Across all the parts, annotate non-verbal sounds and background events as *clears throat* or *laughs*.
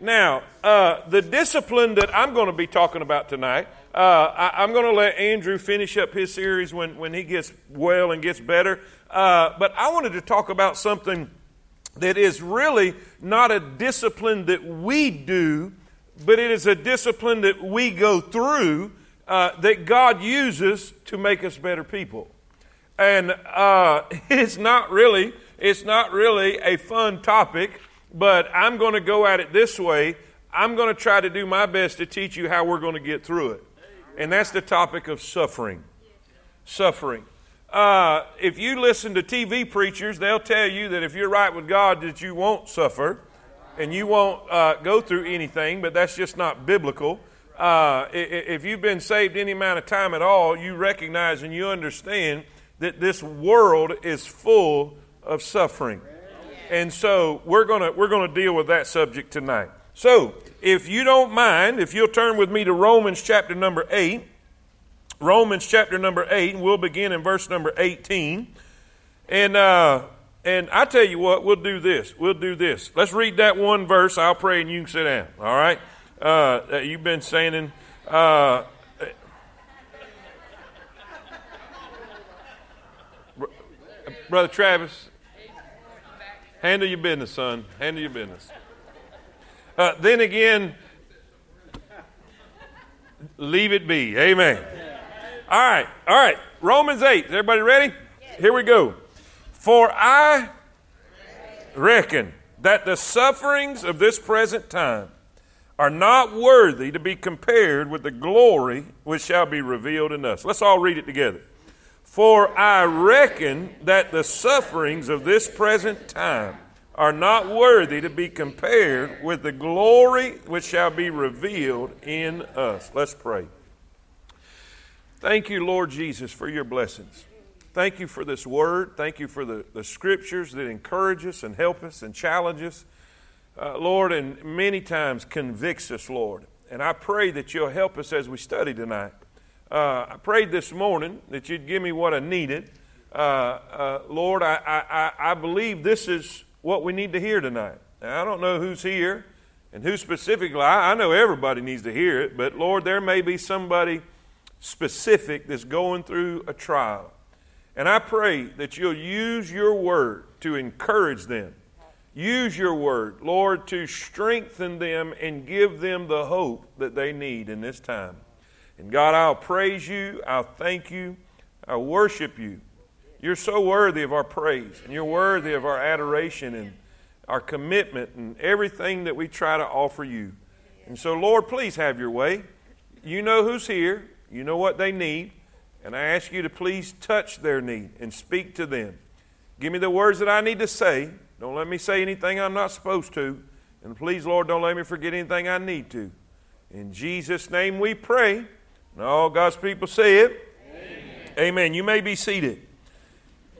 Now, uh, the discipline that I'm going to be talking about tonight, uh, I, am going to let Andrew finish up his series when, when he gets well and gets better. Uh, but I wanted to talk about something that is really not a discipline that we do, but it is a discipline that we go through uh, that God uses to make us better people. And uh, *laughs* it's not really it's not really a fun topic, but I'm going to go at it this way. I'm going to try to do my best to teach you how we're going to get through it. And that's the topic of suffering. Suffering. Uh, if you listen to TV preachers, they'll tell you that if you're right with God, that you won't suffer and you won't uh, go through anything, but that's just not biblical. Uh, if you've been saved any amount of time at all, you recognize and you understand that this world is full of suffering. And so we're going to we're to deal with that subject tonight. So, if you don't mind, if you'll turn with me to Romans chapter number 8, Romans chapter number 8, and we'll begin in verse number 18. And uh and I tell you what, we'll do this. We'll do this. Let's read that one verse. I'll pray and you can sit down. All right? Uh, you've been saying, uh, Brother Travis, handle your business, son. Handle your business. Uh, then again, leave it be. Amen. All right, all right. Romans 8. Is everybody ready? Here we go. For I reckon that the sufferings of this present time are not worthy to be compared with the glory which shall be revealed in us. Let's all read it together. For I reckon that the sufferings of this present time are not worthy to be compared with the glory which shall be revealed in us. Let's pray. Thank you, Lord Jesus, for your blessings. Thank you for this word. Thank you for the, the scriptures that encourage us and help us and challenge us. Uh, Lord, and many times convicts us, Lord. And I pray that you'll help us as we study tonight. Uh, I prayed this morning that you'd give me what I needed. Uh, uh, Lord, I, I, I believe this is what we need to hear tonight. Now, I don't know who's here and who specifically. I, I know everybody needs to hear it, but Lord, there may be somebody specific that's going through a trial. And I pray that you'll use your word to encourage them. Use your word, Lord, to strengthen them and give them the hope that they need in this time. And God, I'll praise you. I'll thank you. I'll worship you. You're so worthy of our praise, and you're worthy of our adoration and our commitment and everything that we try to offer you. And so, Lord, please have your way. You know who's here, you know what they need, and I ask you to please touch their need and speak to them. Give me the words that I need to say. Don't let me say anything I'm not supposed to. And please, Lord, don't let me forget anything I need to. In Jesus' name we pray. And all God's people say it. Amen. Amen. You may be seated.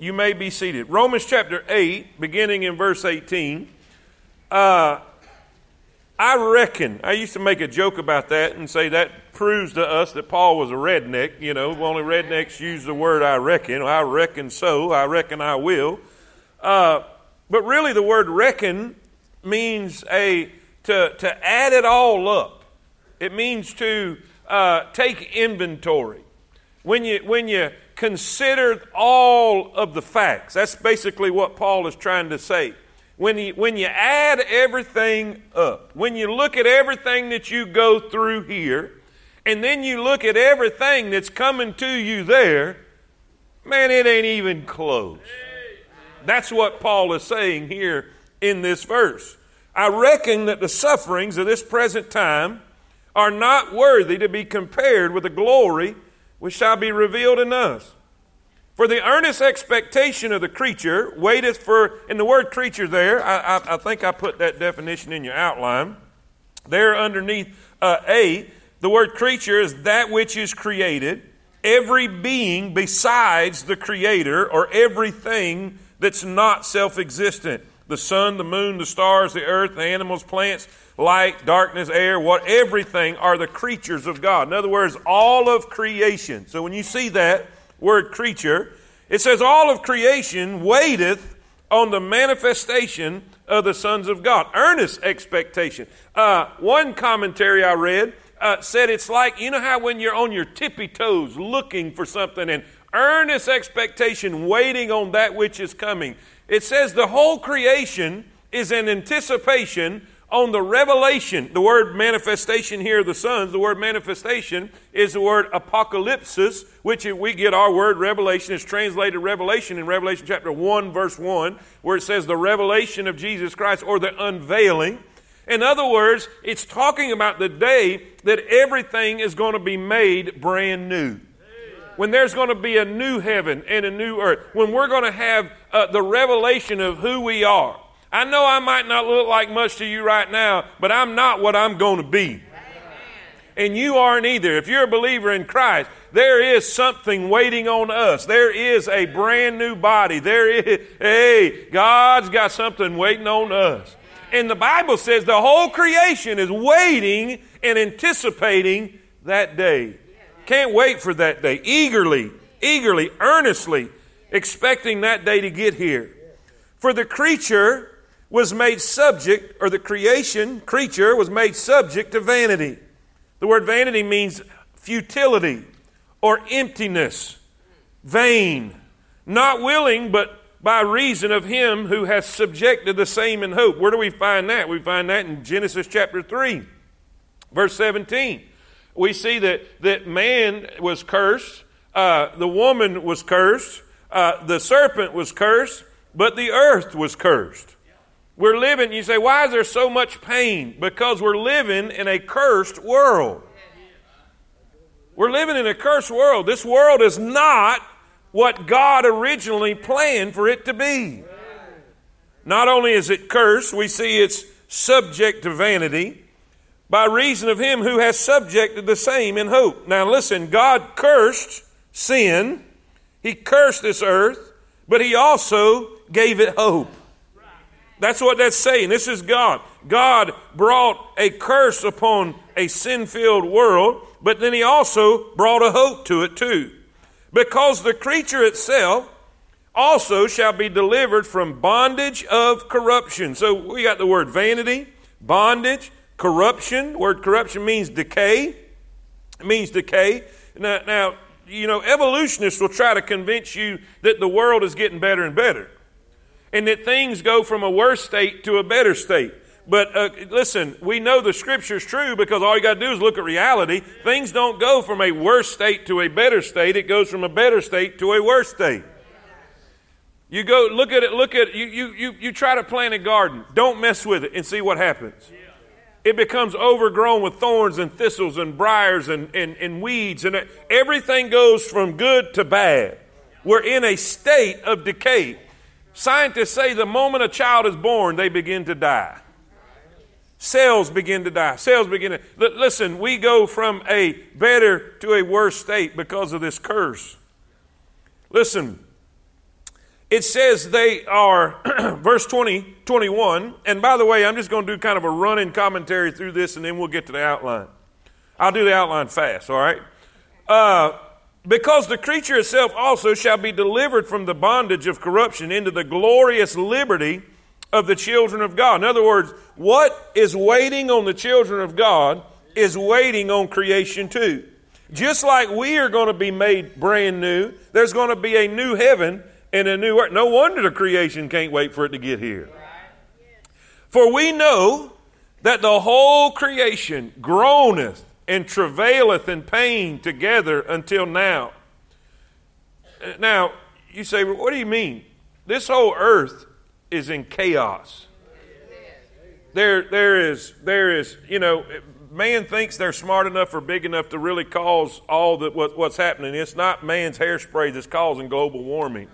You may be seated. Romans chapter 8, beginning in verse 18. Uh, I reckon, I used to make a joke about that and say that proves to us that Paul was a redneck. You know, only rednecks use the word I reckon. I reckon so. I reckon I will. Uh, but really, the word reckon means a to, to add it all up. It means to uh, take inventory, when you, when you consider all of the facts, that's basically what Paul is trying to say. When you, when you add everything up, when you look at everything that you go through here, and then you look at everything that's coming to you there, man, it ain't even close. That's what Paul is saying here in this verse. I reckon that the sufferings of this present time are not worthy to be compared with the glory which shall be revealed in us. For the earnest expectation of the creature waiteth for, in the word creature there, I, I, I think I put that definition in your outline. There underneath uh, A, the word creature is that which is created, every being besides the creator, or everything that's not self existent the sun, the moon, the stars, the earth, the animals, plants light, darkness, air, what everything are the creatures of God. In other words, all of creation. So when you see that word creature, it says all of creation waiteth on the manifestation of the sons of God. Earnest expectation. Uh, one commentary I read uh, said it's like, you know how when you're on your tippy toes looking for something and earnest expectation, waiting on that which is coming. It says the whole creation is an anticipation on the revelation. The word manifestation here, the sons, the word manifestation is the word apocalypsis, which we get our word revelation. It's translated revelation in Revelation chapter 1, verse 1, where it says the revelation of Jesus Christ or the unveiling. In other words, it's talking about the day that everything is going to be made brand new. When there's going to be a new heaven and a new earth. When we're going to have uh, the revelation of who we are. I know I might not look like much to you right now, but I'm not what I'm going to be. And you aren't either. If you're a believer in Christ, there is something waiting on us. There is a brand new body. There is, hey, God's got something waiting on us. And the Bible says the whole creation is waiting and anticipating that day. Can't wait for that day. Eagerly, eagerly, earnestly expecting that day to get here. For the creature was made subject, or the creation, creature, was made subject to vanity. The word vanity means futility or emptiness, vain, not willing, but by reason of him who has subjected the same in hope. Where do we find that? We find that in Genesis chapter 3, verse 17. We see that, that man was cursed, uh, the woman was cursed, uh, the serpent was cursed, but the earth was cursed. We're living, you say, why is there so much pain? Because we're living in a cursed world. We're living in a cursed world. This world is not what God originally planned for it to be. Not only is it cursed, we see it's subject to vanity by reason of him who has subjected the same in hope. Now listen, God cursed sin, He cursed this earth, but He also gave it hope. That's what that's saying. This is God. God brought a curse upon a sin filled world, but then He also brought a hope to it too. Because the creature itself also shall be delivered from bondage of corruption. So we got the word vanity, bondage, corruption. Word corruption means decay. It means decay. Now, now, you know, evolutionists will try to convince you that the world is getting better and better and that things go from a worse state to a better state. But uh, listen, we know the scripture is true because all you got to do is look at reality. Things don't go from a worse state to a better state. It goes from a better state to a worse state. You go look at it, look at it, you, you, you, you try to plant a garden. Don't mess with it and see what happens. It becomes overgrown with thorns and thistles and briars and, and, and weeds, and everything goes from good to bad. We're in a state of decay. Scientists say the moment a child is born, they begin to die. Cells begin to die. Cells begin to. Listen, we go from a better to a worse state because of this curse. Listen, it says they are, *clears throat* verse 20, 21, and by the way, I'm just going to do kind of a running commentary through this and then we'll get to the outline. I'll do the outline fast, all right? Uh, because the creature itself also shall be delivered from the bondage of corruption into the glorious liberty of the children of God. In other words, what is waiting on the children of God is waiting on creation too. Just like we are going to be made brand new, there's going to be a new heaven and a new earth. No wonder the creation can't wait for it to get here. For we know that the whole creation groaneth and travaileth in pain together until now. Now, you say, well, what do you mean? This whole earth is in chaos. There, there is, there is, you know, man thinks they're smart enough or big enough to really cause all that what, what's happening. It's not man's hairspray that's causing global warming.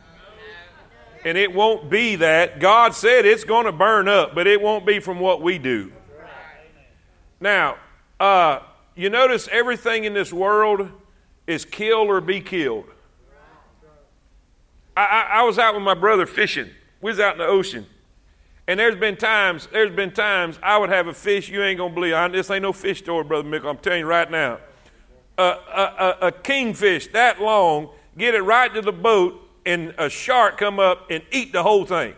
And it won't be that. God said it's going to burn up, but it won't be from what we do. Now, uh, you notice everything in this world is kill or be killed. I, I, I, was out with my brother fishing. We was out in the ocean. And there's been times, there's been times I would have a fish, you ain't gonna believe. I, this ain't no fish story, Brother Mick. I'm telling you right now. a, a, a kingfish that long, get it right to the boat, and a shark come up and eat the whole thing.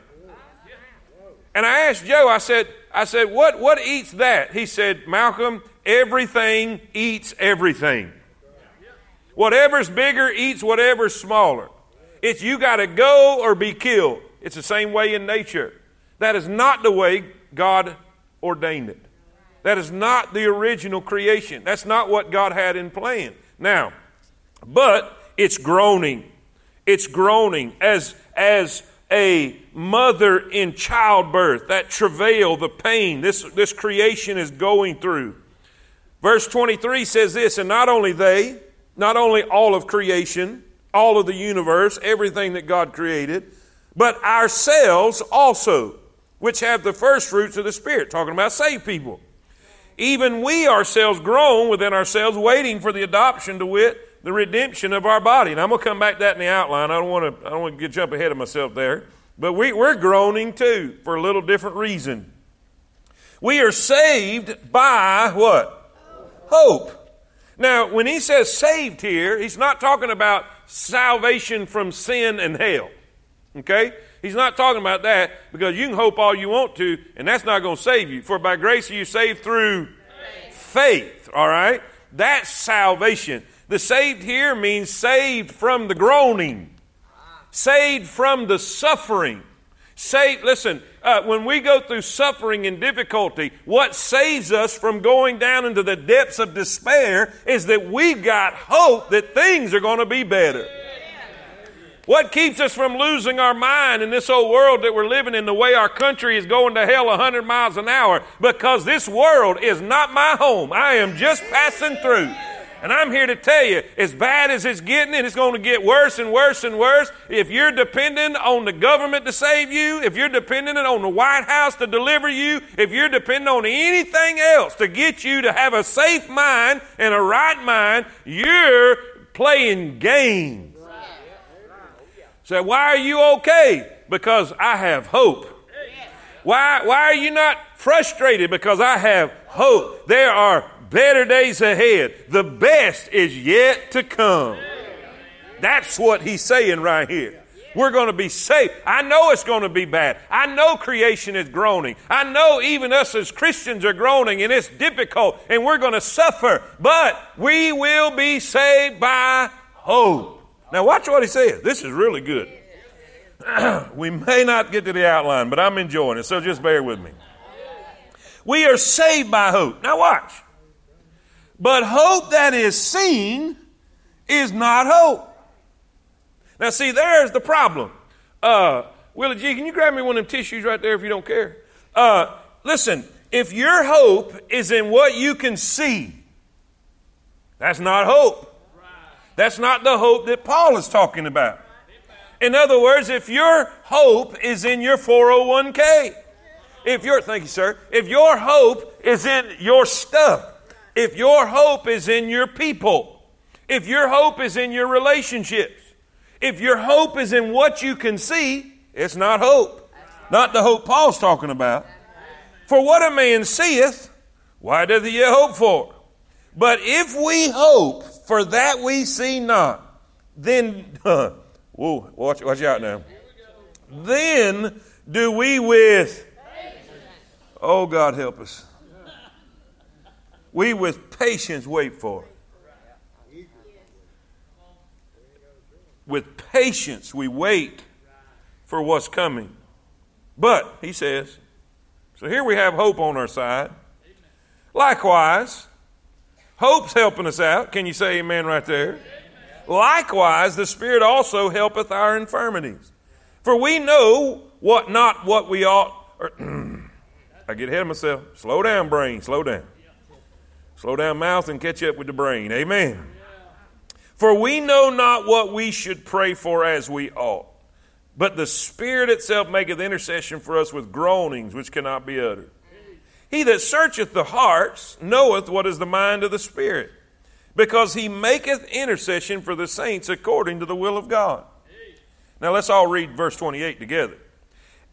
And I asked Joe, I said, I said, what, what eats that? He said, Malcolm, everything eats everything. Whatever's bigger eats whatever's smaller. It's you got to go or be killed. It's the same way in nature. That is not the way God ordained it. That is not the original creation. That's not what God had in plan. Now, but it's groaning. It's groaning as as a mother in childbirth, that travail, the pain this, this creation is going through. Verse 23 says this, and not only they, not only all of creation, all of the universe, everything that God created, but ourselves also, which have the first fruits of the Spirit, talking about saved people. Even we ourselves groan within ourselves, waiting for the adoption to wit, the redemption of our body. And I'm going to come back to that in the outline. I don't want to, I don't want to get, jump ahead of myself there. But we, we're groaning too for a little different reason. We are saved by what? Hope. Now, when he says saved here, he's not talking about salvation from sin and hell. Okay? He's not talking about that because you can hope all you want to, and that's not going to save you. For by grace are you saved through faith. faith. All right? That's salvation. The saved here means saved from the groaning, saved from the suffering. Say, listen, uh, when we go through suffering and difficulty, what saves us from going down into the depths of despair is that we've got hope that things are going to be better. What keeps us from losing our mind in this old world that we're living in, the way our country is going to hell 100 miles an hour? Because this world is not my home. I am just passing through. And I'm here to tell you, as bad as it's getting, and it's going to get worse and worse and worse, if you're dependent on the government to save you, if you're dependent on the White House to deliver you, if you're dependent on anything else to get you to have a safe mind and a right mind, you're playing games. Say, so why are you okay? Because I have hope. Why, why are you not frustrated? Because I have hope. There are better days ahead. The best is yet to come. That's what he's saying right here. We're going to be safe. I know it's going to be bad. I know creation is groaning. I know even us as Christians are groaning and it's difficult and we're going to suffer, but we will be saved by hope. Now, watch what he says. This is really good. *clears throat* we may not get to the outline, but I'm enjoying it, so just bear with me. We are saved by hope. Now, watch. But hope that is seen is not hope. Now, see, there's the problem. Uh, Willie G, can you grab me one of them tissues right there if you don't care? Uh, listen, if your hope is in what you can see, that's not hope. That's not the hope that Paul is talking about. In other words, if your hope is in your 401k, if your, thank you, sir, if your hope is in your stuff, if your hope is in your people, if your hope is in your relationships, if your hope is in what you can see, it's not hope. Not the hope Paul's talking about. For what a man seeth, why doth he hope for? But if we hope for that we see not, then, uh, *laughs* whoa, watch, watch out now. Then do we with, oh God help us we with patience wait for it. With patience we wait for what's coming. But, he says, so here we have hope on our side. Likewise, hope's helping us out. Can you say amen right there? Likewise, the Spirit also helpeth our infirmities. For we know what not what we ought. Or, *clears throat* I get ahead of myself. Slow down, brain. Slow down. Slow down mouth and catch up with the brain. Amen. For we know not what we should pray for as we ought, but the Spirit itself maketh intercession for us with groanings which cannot be uttered. He that searcheth the hearts knoweth what is the mind of the Spirit, because he maketh intercession for the saints according to the will of God. Now let's all read verse 28 together.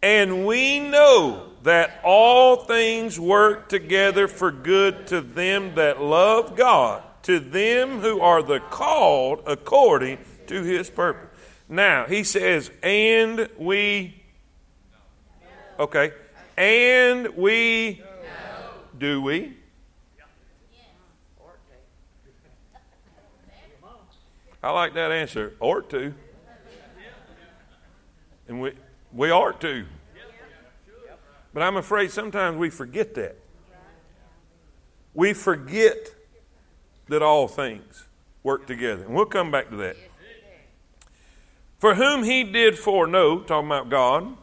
And we know that all things work together for good to them that love God, to them who are the called according to his purpose. Now, he says, and we, okay, And we. Do we? I like that answer. Or to. And we, we ought to. But I'm afraid sometimes we forget that. We forget that all things work together. And we'll come back to that. For whom he did foreknow, talking about God,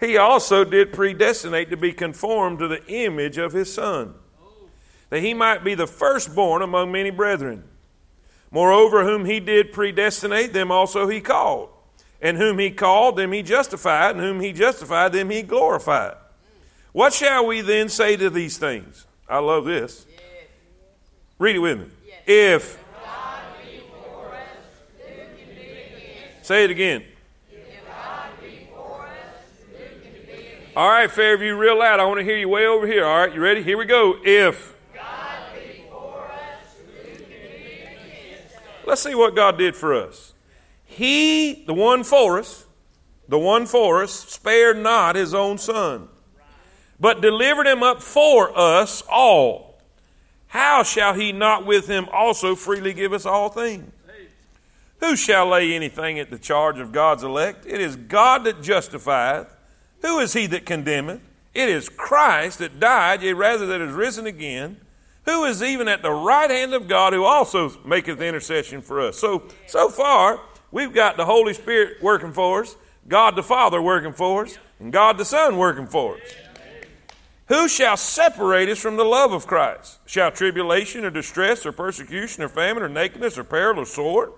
he also did predestinate to be conformed to the image of his Son, that he might be the firstborn among many brethren. Moreover, whom he did predestinate, them also he called. And whom he called, them he justified. And whom he justified, them he glorified. What shall we then say to these things? I love this. Read it with me. If. Say it again. All right, Fairview, real loud. I want to hear you way over here. All right, you ready? Here we go. If. Let's see what God did for us. He, the one for us, the one for us, spared not his own son, but delivered him up for us all. How shall he not with him also freely give us all things? Who shall lay anything at the charge of God's elect? It is God that justifieth. Who is he that condemneth? It is Christ that died, yea, rather that is risen again who is even at the right hand of God, who also maketh intercession for us. So, so far, we've got the Holy Spirit working for us, God the Father working for us, and God the Son working for us. Who shall separate us from the love of Christ? Shall tribulation or distress or persecution or famine or nakedness or peril or sword?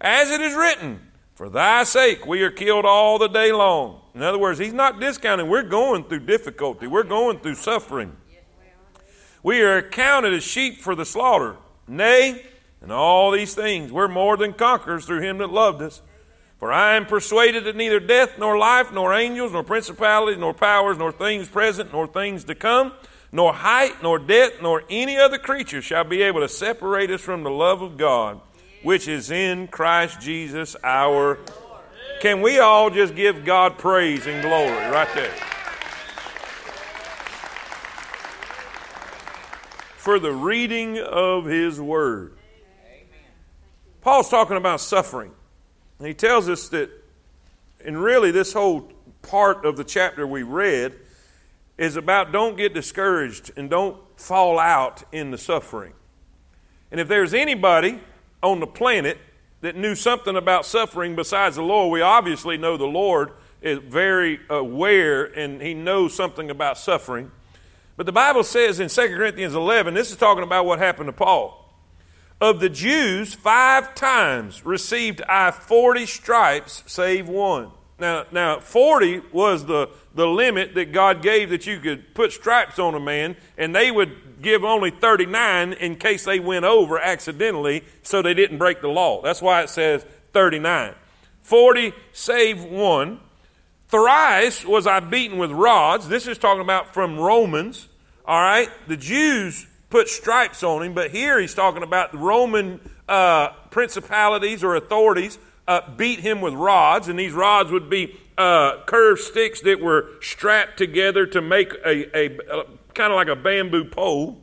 As it is written, For thy sake we are killed all the day long. In other words, he's not discounting. We're going through difficulty, we're going through suffering. We are accounted as sheep for the slaughter. Nay, in all these things, we're more than conquerors through him that loved us. For I am persuaded that neither death, nor life, nor angels, nor principalities, nor powers, nor things present, nor things to come, nor height, nor depth, nor any other creature shall be able to separate us from the love of God, which is in Christ Jesus our. Can we all just give God praise and glory right there? for the reading of his word. Paul's talking about suffering. And he tells us that, and really, this whole part of the chapter we read is about don't get discouraged and don't fall out in the suffering. And if there's anybody on the planet that knew something about suffering besides the Lord, we obviously know the Lord is very aware and he knows something about suffering. But the Bible says in 2 Corinthians 11, this is talking about what happened to Paul. Of the Jews, five times received I 40 stripes, save one. Now, now 40 was the, the limit that God gave that you could put stripes on a man, and they would give only 39 in case they went over accidentally so they didn't break the law. That's why it says 39. 40 save one. Thrice was I beaten with rods. This is talking about from Romans. All right. The Jews put stripes on him, but here he's talking about the Roman uh, principalities or authorities uh, beat him with rods, and these rods would be uh, curved sticks that were strapped together to make a, a, a kind of like a bamboo pole.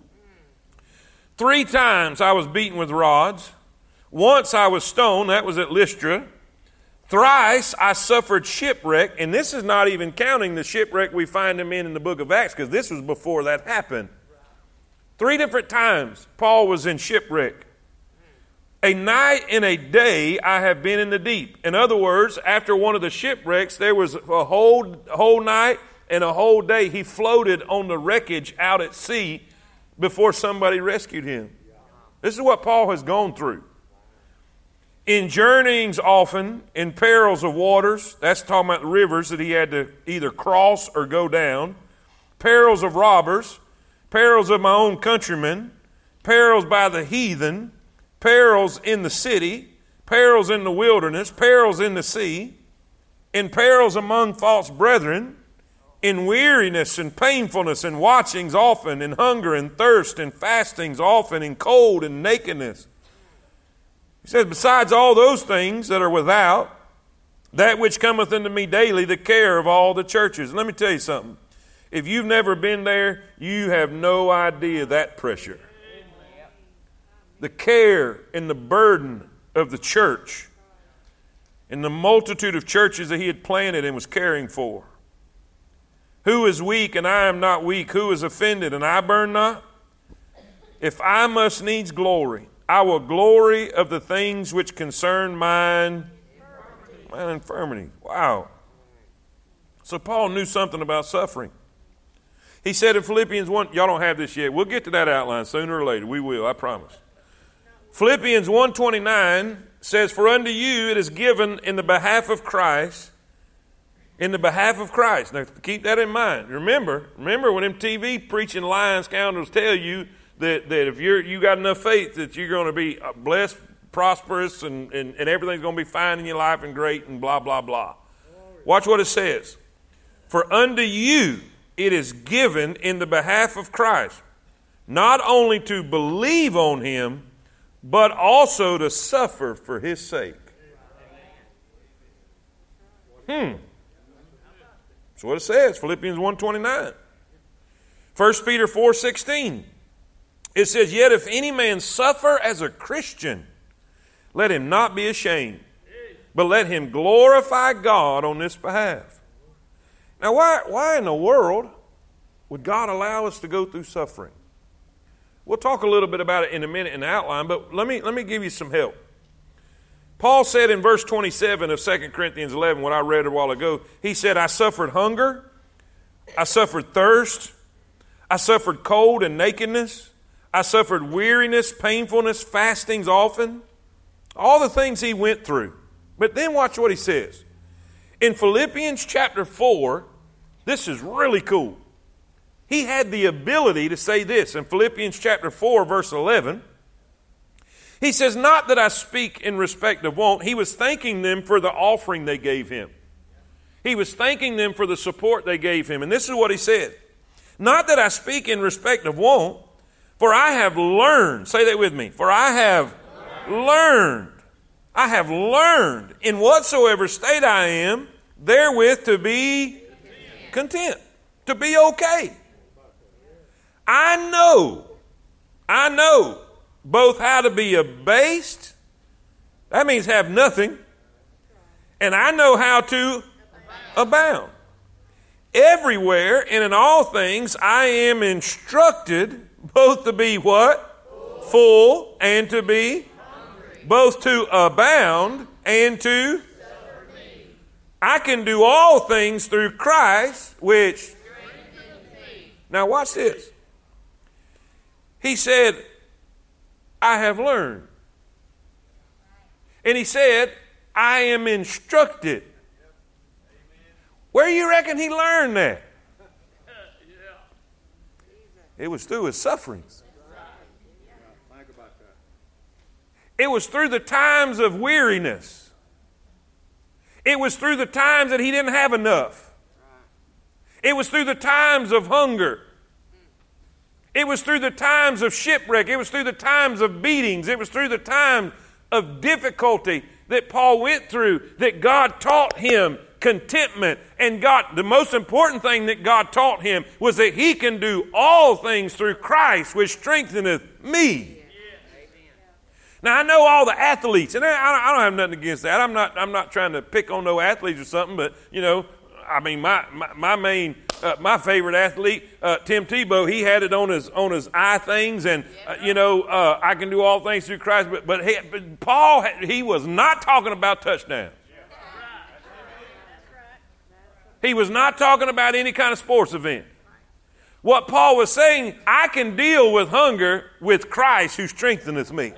Three times I was beaten with rods. Once I was stoned, that was at Lystra. Thrice I suffered shipwreck, and this is not even counting the shipwreck we find him in in the book of Acts, because this was before that happened. Three different times Paul was in shipwreck. A night and a day I have been in the deep. In other words, after one of the shipwrecks, there was a whole, whole night and a whole day he floated on the wreckage out at sea before somebody rescued him. This is what Paul has gone through. In journeyings often, in perils of waters, that's talking about the rivers that he had to either cross or go down, perils of robbers, perils of my own countrymen, perils by the heathen, perils in the city, perils in the wilderness, perils in the sea, in perils among false brethren, in weariness and painfulness and watchings often, in hunger and thirst and fastings often, in cold and nakedness. He says, Besides all those things that are without, that which cometh unto me daily, the care of all the churches. let me tell you something. If you've never been there, you have no idea that pressure. The care and the burden of the church and the multitude of churches that he had planted and was caring for. Who is weak and I am not weak? Who is offended and I burn not? If I must needs glory, I will glory of the things which concern mine, mine infirmity. Wow. So Paul knew something about suffering. He said in Philippians 1, y'all don't have this yet. We'll get to that outline sooner or later. We will, I promise. Philippians 129 says, For unto you it is given in the behalf of Christ, in the behalf of Christ. Now keep that in mind. Remember, remember when them TV preaching lying scoundrels tell you that, that if you're you got enough faith that you're going to be uh, blessed, prosperous, and, and, and everything's going to be fine in your life and great and blah, blah, blah. Watch what it says. For unto you it is given in the behalf of Christ, not only to believe on him, but also to suffer for his sake. Hmm. That's what it says, Philippians 1.29. 1 Peter 4.16. It says, Yet if any man suffer as a Christian, let him not be ashamed, but let him glorify God on this behalf. Now, why, why in the world would God allow us to go through suffering? We'll talk a little bit about it in a minute in the outline, but let me, let me give you some help. Paul said in verse 27 of 2 Corinthians 11, what I read a while ago, he said, I suffered hunger, I suffered thirst, I suffered cold and nakedness, I suffered weariness, painfulness, fastings often, all the things he went through. But then watch what he says. In Philippians chapter 4, this is really cool. He had the ability to say this in Philippians chapter 4, verse 11. He says, Not that I speak in respect of want. He was thanking them for the offering they gave him. He was thanking them for the support they gave him. And this is what he said Not that I speak in respect of want, for I have learned, say that with me, for I have learned, I have learned in whatsoever state I am therewith to be content, to be okay. I know, I know both how to be abased, that means have nothing, and I know how to abound. Everywhere and in all things, I am instructed both to be what? Full and to be, both to abound and to I can do all things through Christ, which. Now, watch this. He said, I have learned. And he said, I am instructed. Where you reckon he learned that? It was through his sufferings. It was through the times of weariness. It was through the times that he didn't have enough. It was through the times of hunger. It was through the times of shipwreck. It was through the times of beatings. It was through the times of difficulty that Paul went through that God taught him contentment. And God, the most important thing that God taught him was that he can do all things through Christ, which strengtheneth me. Now I know all the athletes, and I, don't have nothing against that. I'm not I'm not trying to pick on no athletes or something, but you know, I mean my my, my main uh, my favorite athlete, uh, Tim Tebow, he had it on his on his eye things, and uh, you know uh, I can do all things through Christ. But but, he, but Paul he was not talking about touchdowns. He was not talking about any kind of sports event. What Paul was saying, I can deal with hunger with Christ who strengtheneth me.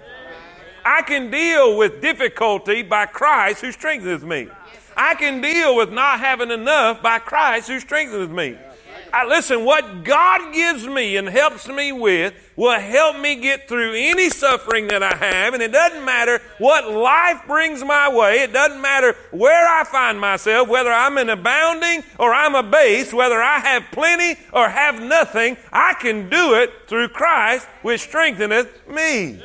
I can deal with difficulty by Christ who strengthens me. I can deal with not having enough by Christ who strengthens me. I, listen, what God gives me and helps me with will help me get through any suffering that I have. And it doesn't matter what life brings my way. It doesn't matter where I find myself, whether I'm in abounding or I'm abased, whether I have plenty or have nothing. I can do it through Christ, which strengtheneth me.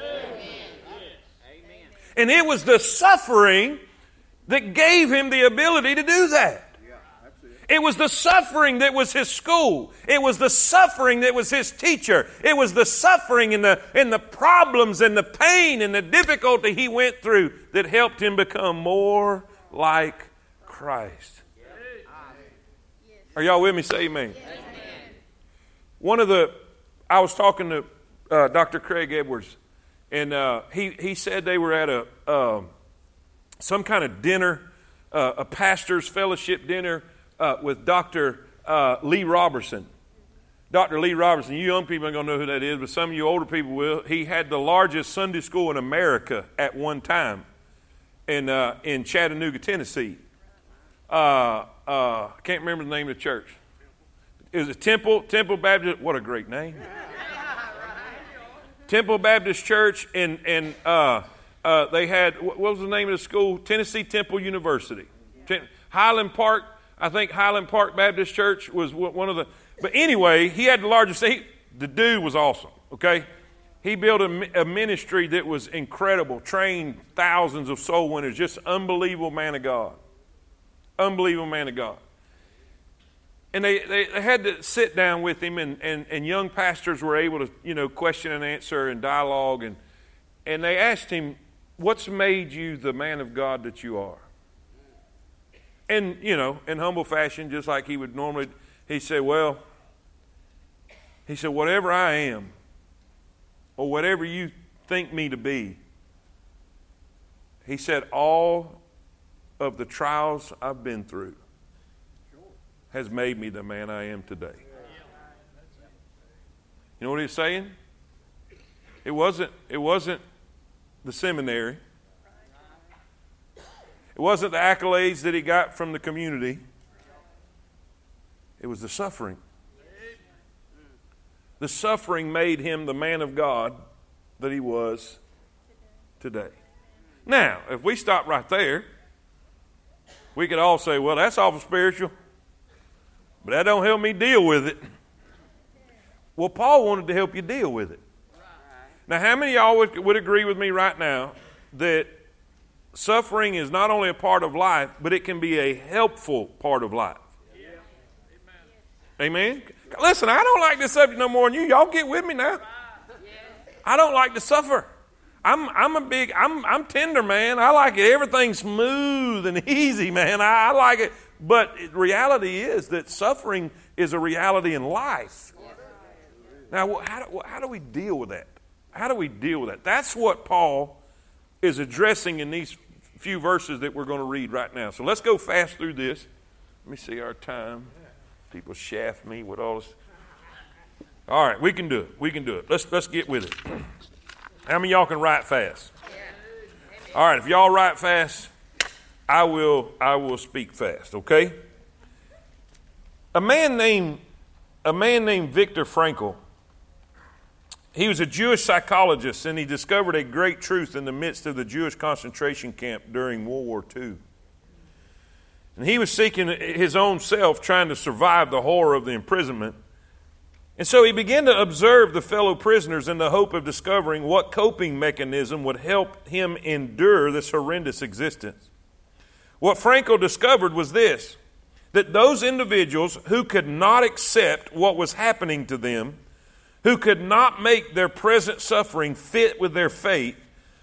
And it was the suffering that gave him the ability to do that. It was the suffering that was his school. It was the suffering that was his teacher. It was the suffering and the, and the problems and the pain and the difficulty he went through that helped him become more like Christ. Are y'all with me? Say amen. One of the, I was talking to uh, Dr. Craig Edwards, and uh, he, he said they were at a, uh, some kind of dinner, uh, a pastor's fellowship dinner uh, with Dr. Uh, Lee Roberson. Dr. Lee Roberson, you young people aren't going to know who that is, but some of you older people will. He had the largest Sunday school in America at one time in, uh, in Chattanooga, Tennessee. Uh, uh, I can't remember the name of the church. It was a Temple, Temple Baptist. What a great name. Temple Baptist Church, and, and uh, uh, they had, what was the name of the school? Tennessee Temple University. Highland Park I think Highland Park Baptist Church was one of the. But anyway, he had the largest. He, the dude was awesome. Okay, he built a, a, ministry that was incredible, trained thousands of soul winners. Just unbelievable man of God, unbelievable man of God. And they, they, they had to sit down with him, and, and, and young pastors were able to you know question and answer and dialogue, and and they asked him, "What's made you the man of God that you are?" And, you know, in humble fashion, just like he would normally, he said, Well, he said, whatever I am, or whatever you think me to be, he said, all of the trials I've been through has made me the man I am today. You know what he's saying? It wasn't, it wasn't the seminary. It wasn't the accolades that he got from the community, it was the suffering. The suffering made him the man of God that he was today. Now, if we stop right there, we could all say, well, that's awful spiritual, but that don't help me deal with it. Well, Paul wanted to help you deal with it. Now, how many of y'all would, would agree with me right now that suffering is not only a part of life, but it can be a helpful part of life. Yeah. Amen. Amen. Listen, I don't like this subject no more than you. Y'all get with me now. I don't like to suffer. I'm, I'm a big, I'm, I'm tender, man. I like it. Everything smooth and *laughs* easy, man. I, I like it. But reality is that suffering is a reality in life. Now, how do, how do we deal with that? How do we deal with that? That's what Paul is addressing in these few verses that we're going to read right now. So let's go fast through this. Let me see our time. People shaft me with all this. All right, we can do it. We can do it. Let's let's get with it. How many y'all can write fast? All right, if y'all write fast, I will I will speak fast, okay? A man named a man named Viktor Frankl he was a Jewish psychologist and he discovered a great truth in the midst of the Jewish concentration camp during World War II. And he was seeking his own self, trying to survive the horror of the imprisonment. And so he began to observe the fellow prisoners in the hope of discovering what coping mechanism would help him endure this horrendous existence. What Frankl discovered was this that those individuals who could not accept what was happening to them who could not make their present suffering fit with their faith,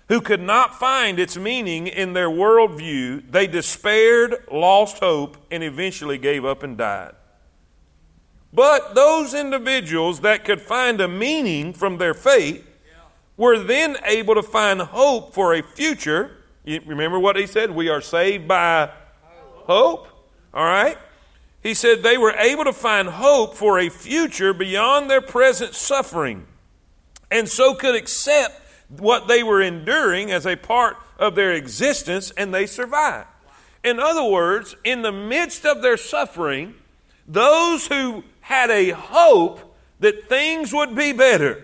who could not find its meaning in their worldview, they despaired, lost hope, and eventually gave up and died. But those individuals that could find a meaning from their faith were then able to find hope for a future. You remember what he said? We are saved by hope. All right? He said they were able to find hope for a future beyond their present suffering and so could accept what they were enduring as a part of their existence and they survived. In other words, in the midst of their suffering, those who had a hope that things would be better,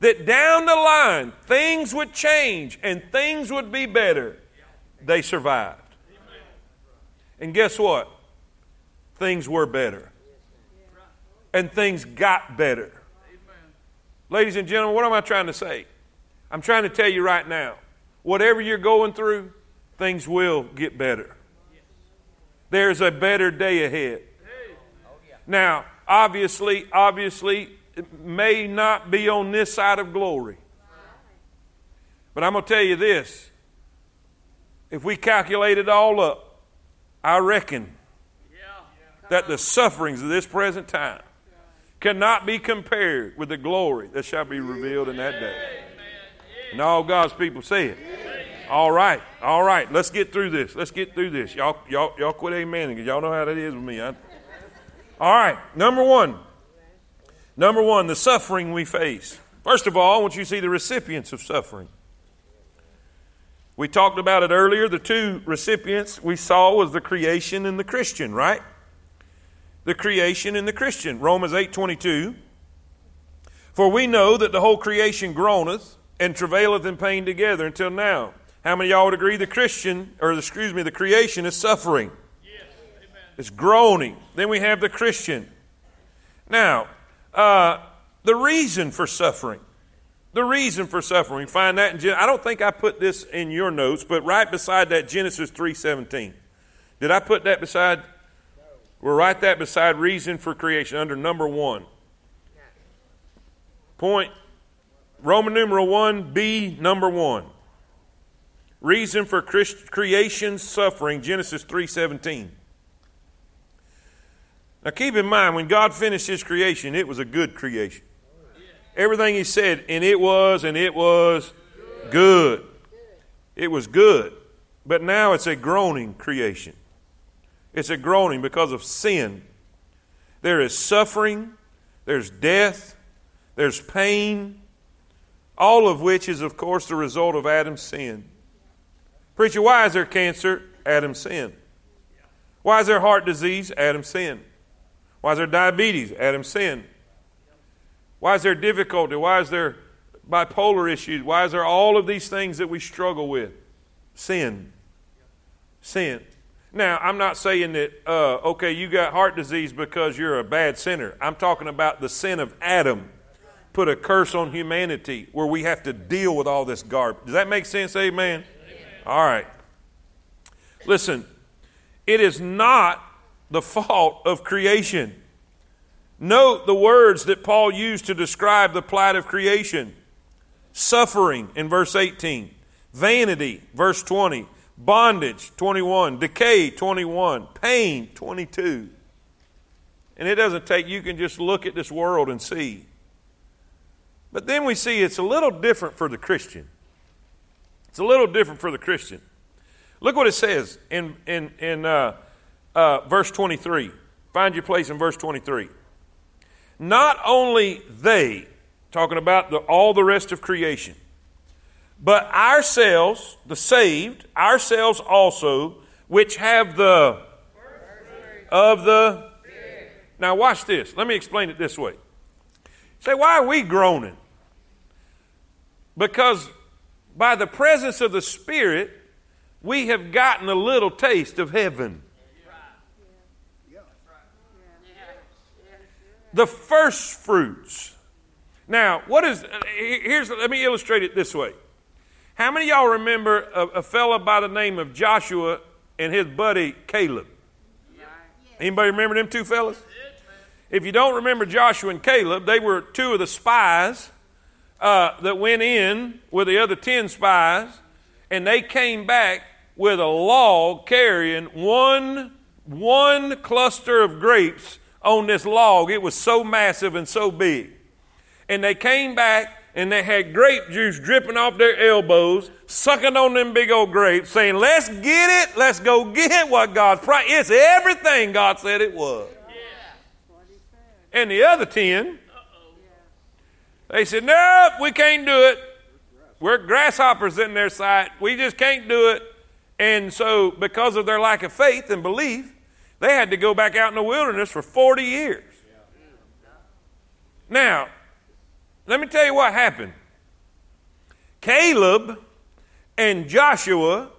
that down the line things would change and things would be better, they survived. And guess what? things were better. And things got better. Ladies and gentlemen, what am I trying to say? I'm trying to tell you right now whatever you're going through, things will get better. there's a better day ahead. Now, obviously, obviously, may not be on this side of glory. But I'm going to tell you this if we calculate it all up, I reckon that the sufferings of this present time cannot be compared with the glory that shall be revealed in that day. And all God's people say it. All right, all right. Let's get through this. Let's get through this. Y'all, y'all, y'all quit amen because y'all know how that is with me. I, all right, number one. Number one, the suffering we face. First of all, I want you to see the recipients of suffering. We talked about it earlier. The two recipients we saw was the creation and the Christian, right? The creation and the Christian. Romans 8:22. For we know that the whole creation groaneth and travaileth in pain together until now. How many y'all would agree the Christian, or excuse me, the creation is suffering? Yes. It's groaning. Then we have the Christian. Now, uh, the reason for suffering. The reason for suffering. Find that in Gen- I don't think I put this in your notes, but right beside that Genesis 3:17. Did I put that beside? We'll write that beside reason for creation under number one. Point Roman numeral 1b number 1. Reason for creation suffering Genesis 3:17. Now keep in mind when God finished his creation it was a good creation. Everything he said, and it was, and it was good. It was good. But now it's a groaning creation. It's a groaning because of sin. There is suffering, there's death, there's pain, all of which is, of course, the result of Adam's sin. Preacher, why is there cancer? Adam's sin. Why is there heart disease? Adam's sin. Why is there diabetes? Adam's sin. Why is there difficulty? Why is there bipolar issues? Why is there all of these things that we struggle with? Sin. Sin. Now, I'm not saying that, uh, okay, you got heart disease because you're a bad sinner. I'm talking about the sin of Adam put a curse on humanity where we have to deal with all this garbage. Does that make sense? Amen? Amen. All right. Listen, it is not the fault of creation. Note the words that Paul used to describe the plight of creation suffering in verse 18, vanity, verse 20, bondage, 21, decay, 21, pain, 22. And it doesn't take, you can just look at this world and see. But then we see it's a little different for the Christian. It's a little different for the Christian. Look what it says in, in, in uh, uh, verse 23. Find your place in verse 23. Not only they, talking about the, all the rest of creation, but ourselves, the saved, ourselves also, which have the of the. Now, watch this. Let me explain it this way. Say, why are we groaning? Because by the presence of the Spirit, we have gotten a little taste of heaven. The first fruits. Now, what is, here's, let me illustrate it this way. How many y'all remember a, a fella by the name of Joshua and his buddy Caleb? Anybody remember them two fellas? If you don't remember Joshua and Caleb, they were two of the spies uh, that went in with the other 10 spies, and they came back with a log carrying one, one cluster of grapes on this log. It was so massive and so big. And they came back and they had grape juice dripping off their elbows, sucking on them big old grapes, saying, Let's get it. Let's go get what God's promised. It's everything God said it was. Yeah. And the other 10, they said, Nope, we can't do it. We're grasshoppers in their sight. We just can't do it. And so, because of their lack of faith and belief, they had to go back out in the wilderness for 40 years. Now, let me tell you what happened. Caleb and Joshua,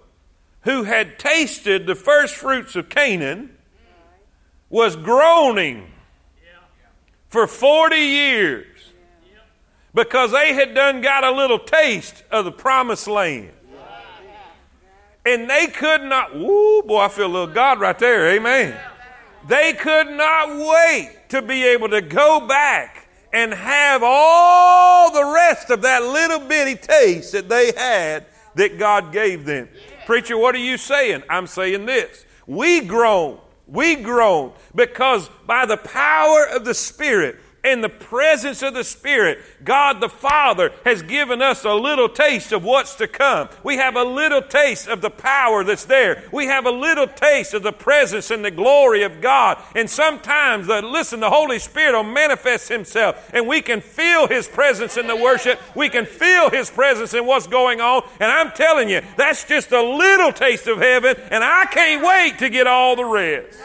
who had tasted the first fruits of Canaan, was groaning for 40 years because they had done got a little taste of the promised land. And they could not, woo, boy, I feel a little God right there. Amen. They could not wait to be able to go back and have all the rest of that little bitty taste that they had that God gave them. Preacher, what are you saying? I'm saying this. We groan. We groan because by the power of the Spirit, in the presence of the Spirit, God the Father has given us a little taste of what's to come. We have a little taste of the power that's there. We have a little taste of the presence and the glory of God. And sometimes, the, listen, the Holy Spirit will manifest Himself, and we can feel His presence in the worship. We can feel His presence in what's going on. And I'm telling you, that's just a little taste of heaven, and I can't wait to get all the rest.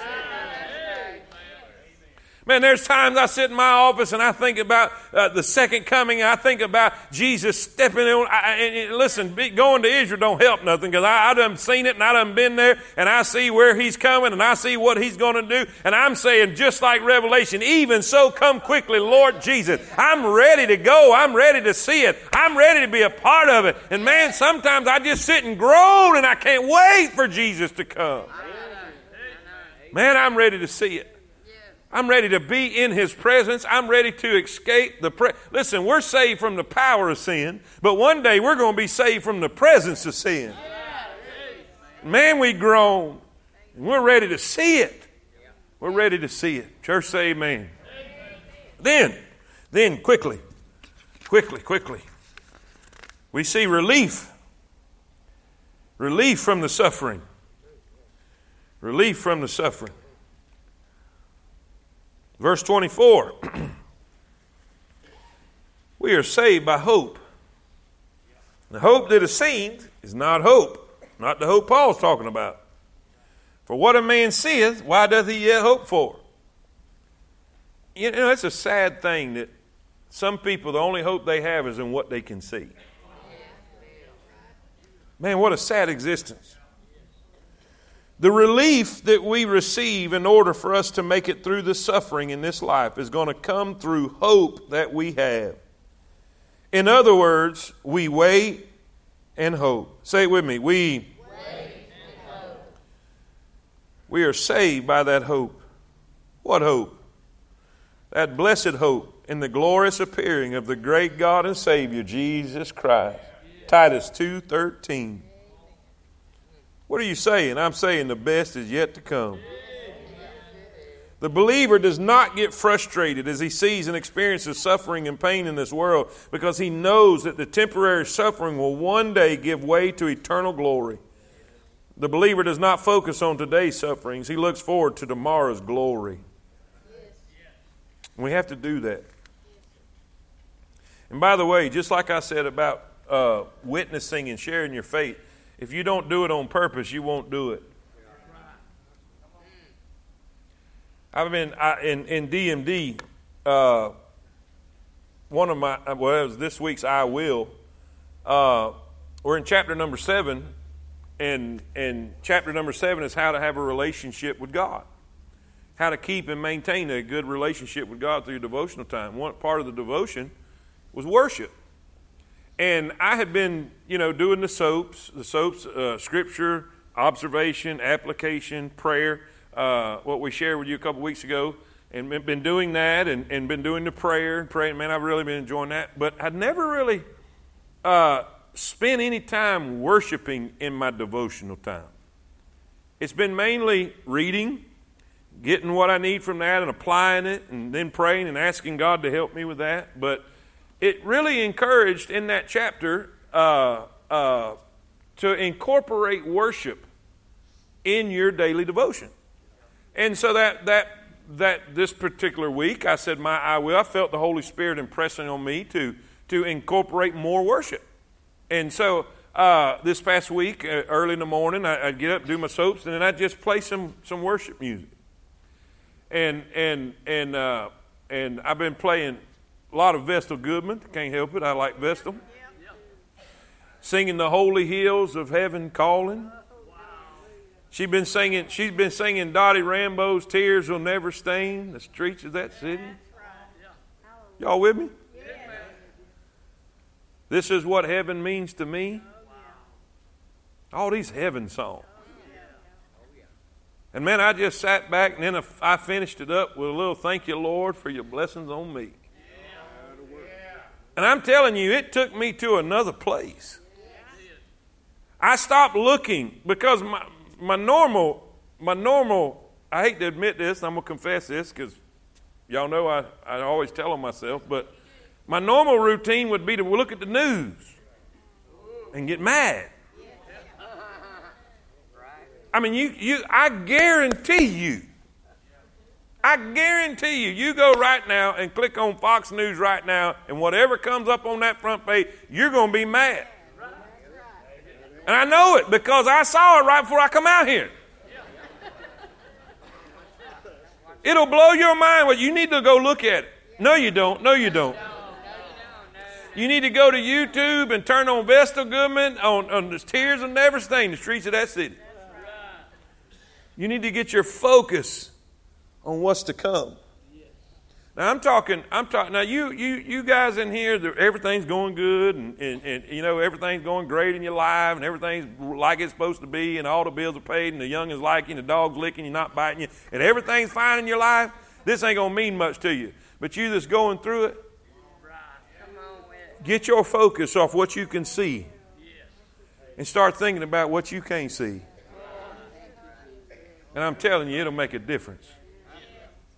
Man, there's times I sit in my office and I think about uh, the second coming. I think about Jesus stepping in. I, and listen, be, going to Israel don't help nothing because I, I done seen it and I done been there and I see where he's coming and I see what he's going to do. And I'm saying, just like Revelation, even so come quickly, Lord Jesus. I'm ready to go. I'm ready to see it. I'm ready to be a part of it. And man, sometimes I just sit and groan and I can't wait for Jesus to come. Man, I'm ready to see it. I'm ready to be in His presence. I'm ready to escape the. Pre- Listen, we're saved from the power of sin, but one day we're going to be saved from the presence of sin. Man, we groan. We're ready to see it. We're ready to see it. Church, say amen. Then, then quickly, quickly, quickly, we see relief. Relief from the suffering. Relief from the suffering. Verse 24 *clears throat* We are saved by hope. The hope that is seen is not hope, not the hope Paul's talking about. For what a man seeth, why doth he yet hope for? You know, it's a sad thing that some people, the only hope they have is in what they can see. Man, what a sad existence. The relief that we receive in order for us to make it through the suffering in this life is going to come through hope that we have. In other words, we wait and hope. Say it with me. We wait and hope. We are saved by that hope. What hope? That blessed hope in the glorious appearing of the great God and Savior Jesus Christ. Titus 2:13. What are you saying? I'm saying the best is yet to come. The believer does not get frustrated as he sees and experiences suffering and pain in this world because he knows that the temporary suffering will one day give way to eternal glory. The believer does not focus on today's sufferings, he looks forward to tomorrow's glory. We have to do that. And by the way, just like I said about uh, witnessing and sharing your faith, if you don't do it on purpose, you won't do it. I've been I, in in DMD. Uh, one of my well, it was this week's I will. Uh, we're in chapter number seven, and and chapter number seven is how to have a relationship with God, how to keep and maintain a good relationship with God through devotional time. One part of the devotion was worship. And I had been, you know, doing the soaps, the soaps, uh, scripture, observation, application, prayer, uh, what we shared with you a couple weeks ago, and been doing that and, and been doing the prayer and praying. Man, I've really been enjoying that. But I'd never really uh, spent any time worshiping in my devotional time. It's been mainly reading, getting what I need from that and applying it, and then praying and asking God to help me with that. But it really encouraged in that chapter uh, uh, to incorporate worship in your daily devotion. And so that that that this particular week, I said, "My I will." I felt the Holy Spirit impressing on me to to incorporate more worship. And so uh, this past week, uh, early in the morning, I, would get up, do my soaps, and then I'd just play some some worship music. And and and uh, and I've been playing a lot of Vestal Goodman. Can't help it. I like Vestal. Singing the holy hills of heaven calling. She's been singing. She's been singing Dottie Rambo's "Tears Will Never Stain the Streets of that city." Y'all with me? This is what heaven means to me. All these heaven songs. And man, I just sat back and then I finished it up with a little thank you, Lord, for your blessings on me. And I'm telling you, it took me to another place. I stopped looking because my, my normal, my normal, I hate to admit this, I'm going to confess this because y'all know I, I always tell on myself, but my normal routine would be to look at the news and get mad. I mean, you, you, I guarantee you, I guarantee you, you go right now and click on Fox News right now, and whatever comes up on that front page, you're going to be mad. And I know it because I saw it right before I come out here. It'll blow your mind, but you need to go look at it. No, you don't. No, you don't. You need to go to YouTube and turn on Vestal Goodman on, on the Tears of Never Stain, the streets of that city. You need to get your focus on what's to come. Now I'm talking. I'm talking. Now you, you, you guys in here, everything's going good, and, and, and you know everything's going great in your life, and everything's like it's supposed to be, and all the bills are paid, and the young is liking, the dog's licking you're not biting you, and everything's fine in your life. This ain't gonna mean much to you. But you that's going through it, get your focus off what you can see, and start thinking about what you can't see. And I'm telling you, it'll make a difference.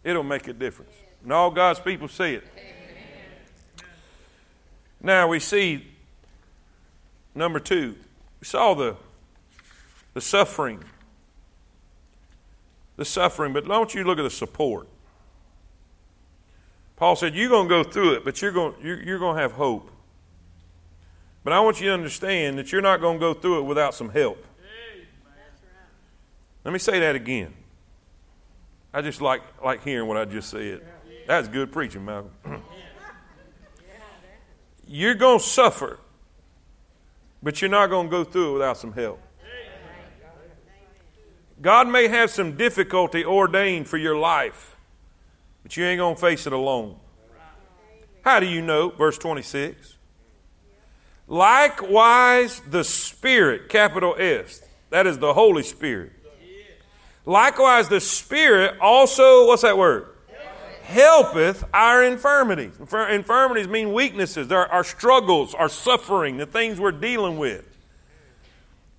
It'll make a difference. And all God's people see it. Now we see number two. We saw the the suffering. The suffering, but don't you look at the support. Paul said, You're going to go through it, but you're going, you're, you're going to have hope. But I want you to understand that you're not going to go through it without some help. Let me say that again. I just like, like hearing what I just said. That's good preaching, Malcolm. *clears throat* you're going to suffer, but you're not going to go through it without some help. God may have some difficulty ordained for your life, but you ain't going to face it alone. How do you know? Verse 26. Likewise, the Spirit, capital S, that is the Holy Spirit, Likewise, the Spirit also, what's that word? Helpeth our infirmities. Infirmities mean weaknesses, our, our struggles, our suffering, the things we're dealing with.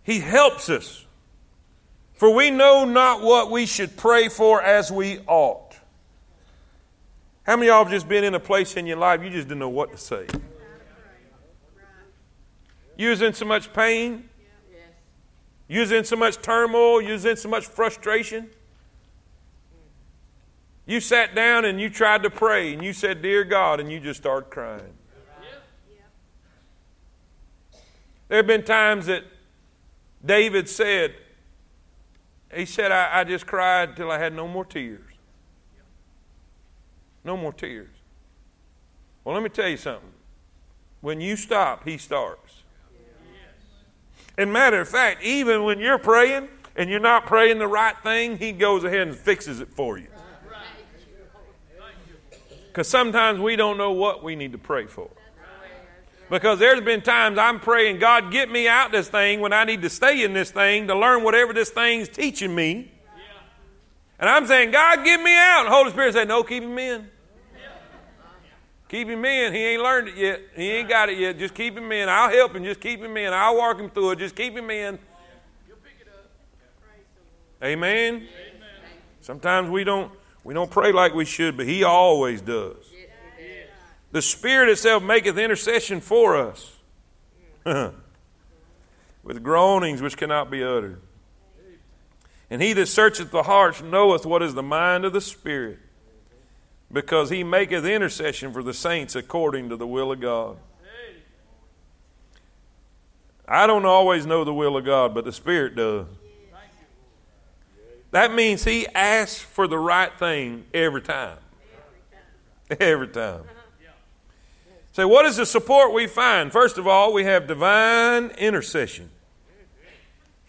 He helps us. For we know not what we should pray for as we ought. How many of y'all have just been in a place in your life you just didn't know what to say? You was in so much pain, you was in so much turmoil, you was in so much frustration. You sat down and you tried to pray and you said, Dear God, and you just started crying. There have been times that David said, he said, I, I just cried till I had no more tears. No more tears. Well, let me tell you something. When you stop, he starts. And matter of fact, even when you're praying and you're not praying the right thing, He goes ahead and fixes it for you. Because sometimes we don't know what we need to pray for. Because there's been times I'm praying, God, get me out this thing when I need to stay in this thing to learn whatever this thing's teaching me. And I'm saying, God, get me out. And Holy Spirit said, No, keep him in. Keep him in. He ain't learned it yet. He ain't got it yet. Just keep him in. I'll help him. Just keep him in. I'll walk him through it. Just keep him in. Amen. Sometimes we don't we don't pray like we should, but he always does. The Spirit itself maketh intercession for us *laughs* with groanings which cannot be uttered. And he that searcheth the hearts knoweth what is the mind of the Spirit because he maketh intercession for the saints according to the will of God. I don't always know the will of God, but the Spirit does. That means he asks for the right thing every time. Every time. Say, so what is the support we find? First of all, we have divine intercession.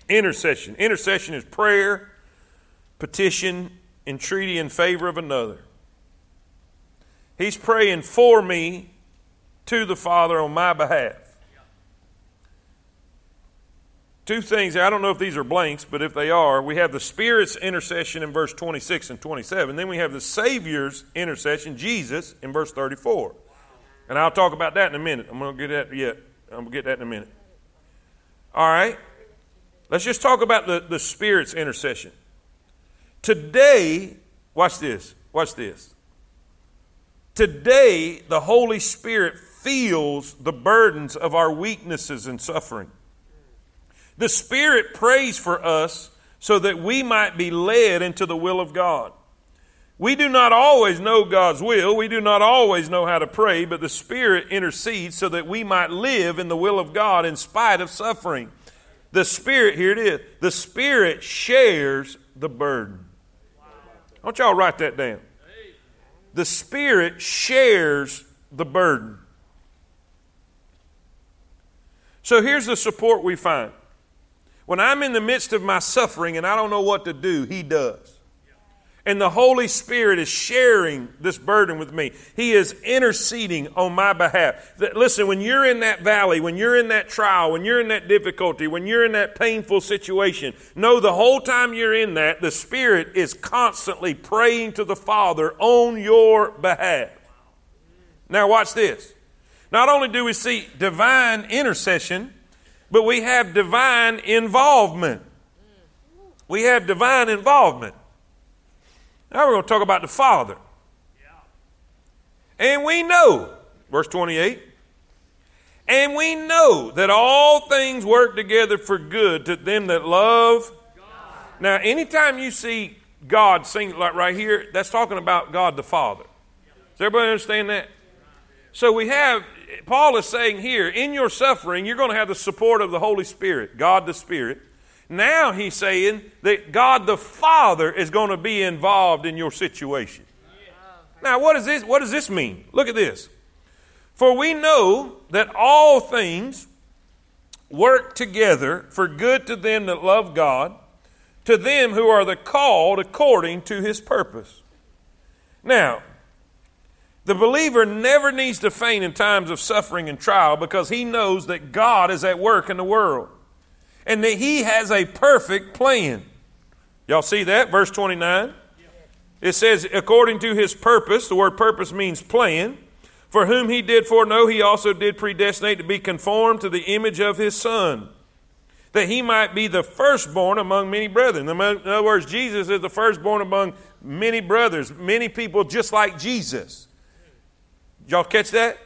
Intercession. Intercession is prayer, petition, entreaty in favor of another. He's praying for me to the Father on my behalf. two things. I don't know if these are blanks, but if they are, we have the Spirit's intercession in verse 26 and 27. Then we have the Savior's intercession, Jesus, in verse 34. And I'll talk about that in a minute. I'm going to get that yet. I'm going to get that in a minute. All right. Let's just talk about the, the Spirit's intercession. Today, watch this. Watch this. Today, the Holy Spirit feels the burdens of our weaknesses and suffering. The Spirit prays for us so that we might be led into the will of God. We do not always know God's will. We do not always know how to pray, but the Spirit intercedes so that we might live in the will of God in spite of suffering. The Spirit, here it is, the Spirit shares the burden. Want y'all write that down. The Spirit shares the burden. So here's the support we find when I'm in the midst of my suffering and I don't know what to do, He does. And the Holy Spirit is sharing this burden with me. He is interceding on my behalf. Listen, when you're in that valley, when you're in that trial, when you're in that difficulty, when you're in that painful situation, know the whole time you're in that, the Spirit is constantly praying to the Father on your behalf. Now, watch this. Not only do we see divine intercession, but we have divine involvement. We have divine involvement. Now we're going to talk about the Father. And we know, verse 28, and we know that all things work together for good to them that love. God. Now, anytime you see God sing like right here, that's talking about God the Father. Does everybody understand that? So we have Paul is saying here, in your suffering, you're going to have the support of the Holy Spirit, God the Spirit. Now he's saying that God the Father is going to be involved in your situation. Now, what, is this, what does this mean? Look at this. For we know that all things work together for good to them that love God, to them who are the called according to his purpose. Now, the believer never needs to faint in times of suffering and trial because he knows that God is at work in the world and that he has a perfect plan. Y'all see that? Verse 29. It says, according to his purpose, the word purpose means plan, for whom he did foreknow, he also did predestinate to be conformed to the image of his Son, that he might be the firstborn among many brethren. In other words, Jesus is the firstborn among many brothers, many people just like Jesus. Y'all catch that?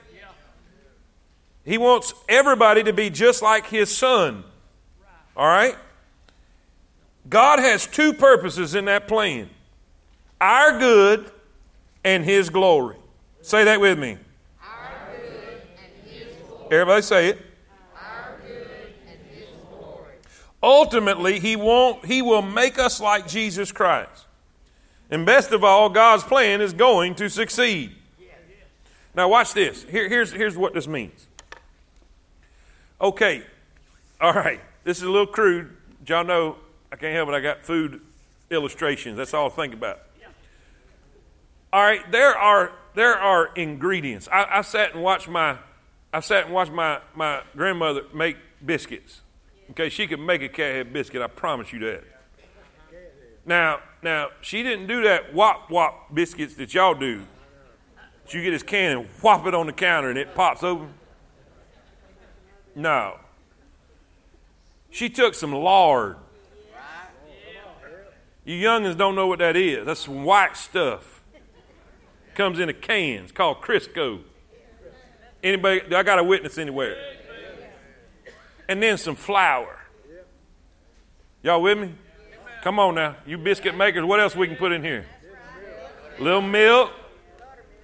He wants everybody to be just like his son. All right? God has two purposes in that plan our good and his glory. Say that with me. Everybody say it. Ultimately, he won't he will make us like Jesus Christ. And best of all, God's plan is going to succeed. Now, watch this. Here, here's, here's what this means. Okay, all right. This is a little crude. Y'all know I can't help it. I got food illustrations. That's all I think about. All right, there are there are ingredients. I, I sat and watched my I sat and watched my, my grandmother make biscuits. Okay, she could make a cathead biscuit. I promise you that. Now, now she didn't do that wop wop biscuits that y'all do you get this can and whop it on the counter and it pops open? No. She took some lard. You youngins don't know what that is. That's some white stuff. Comes in a can. It's called Crisco. Anybody? I got a witness anywhere. And then some flour. Y'all with me? Come on now. You biscuit makers, what else we can put in here? Little milk.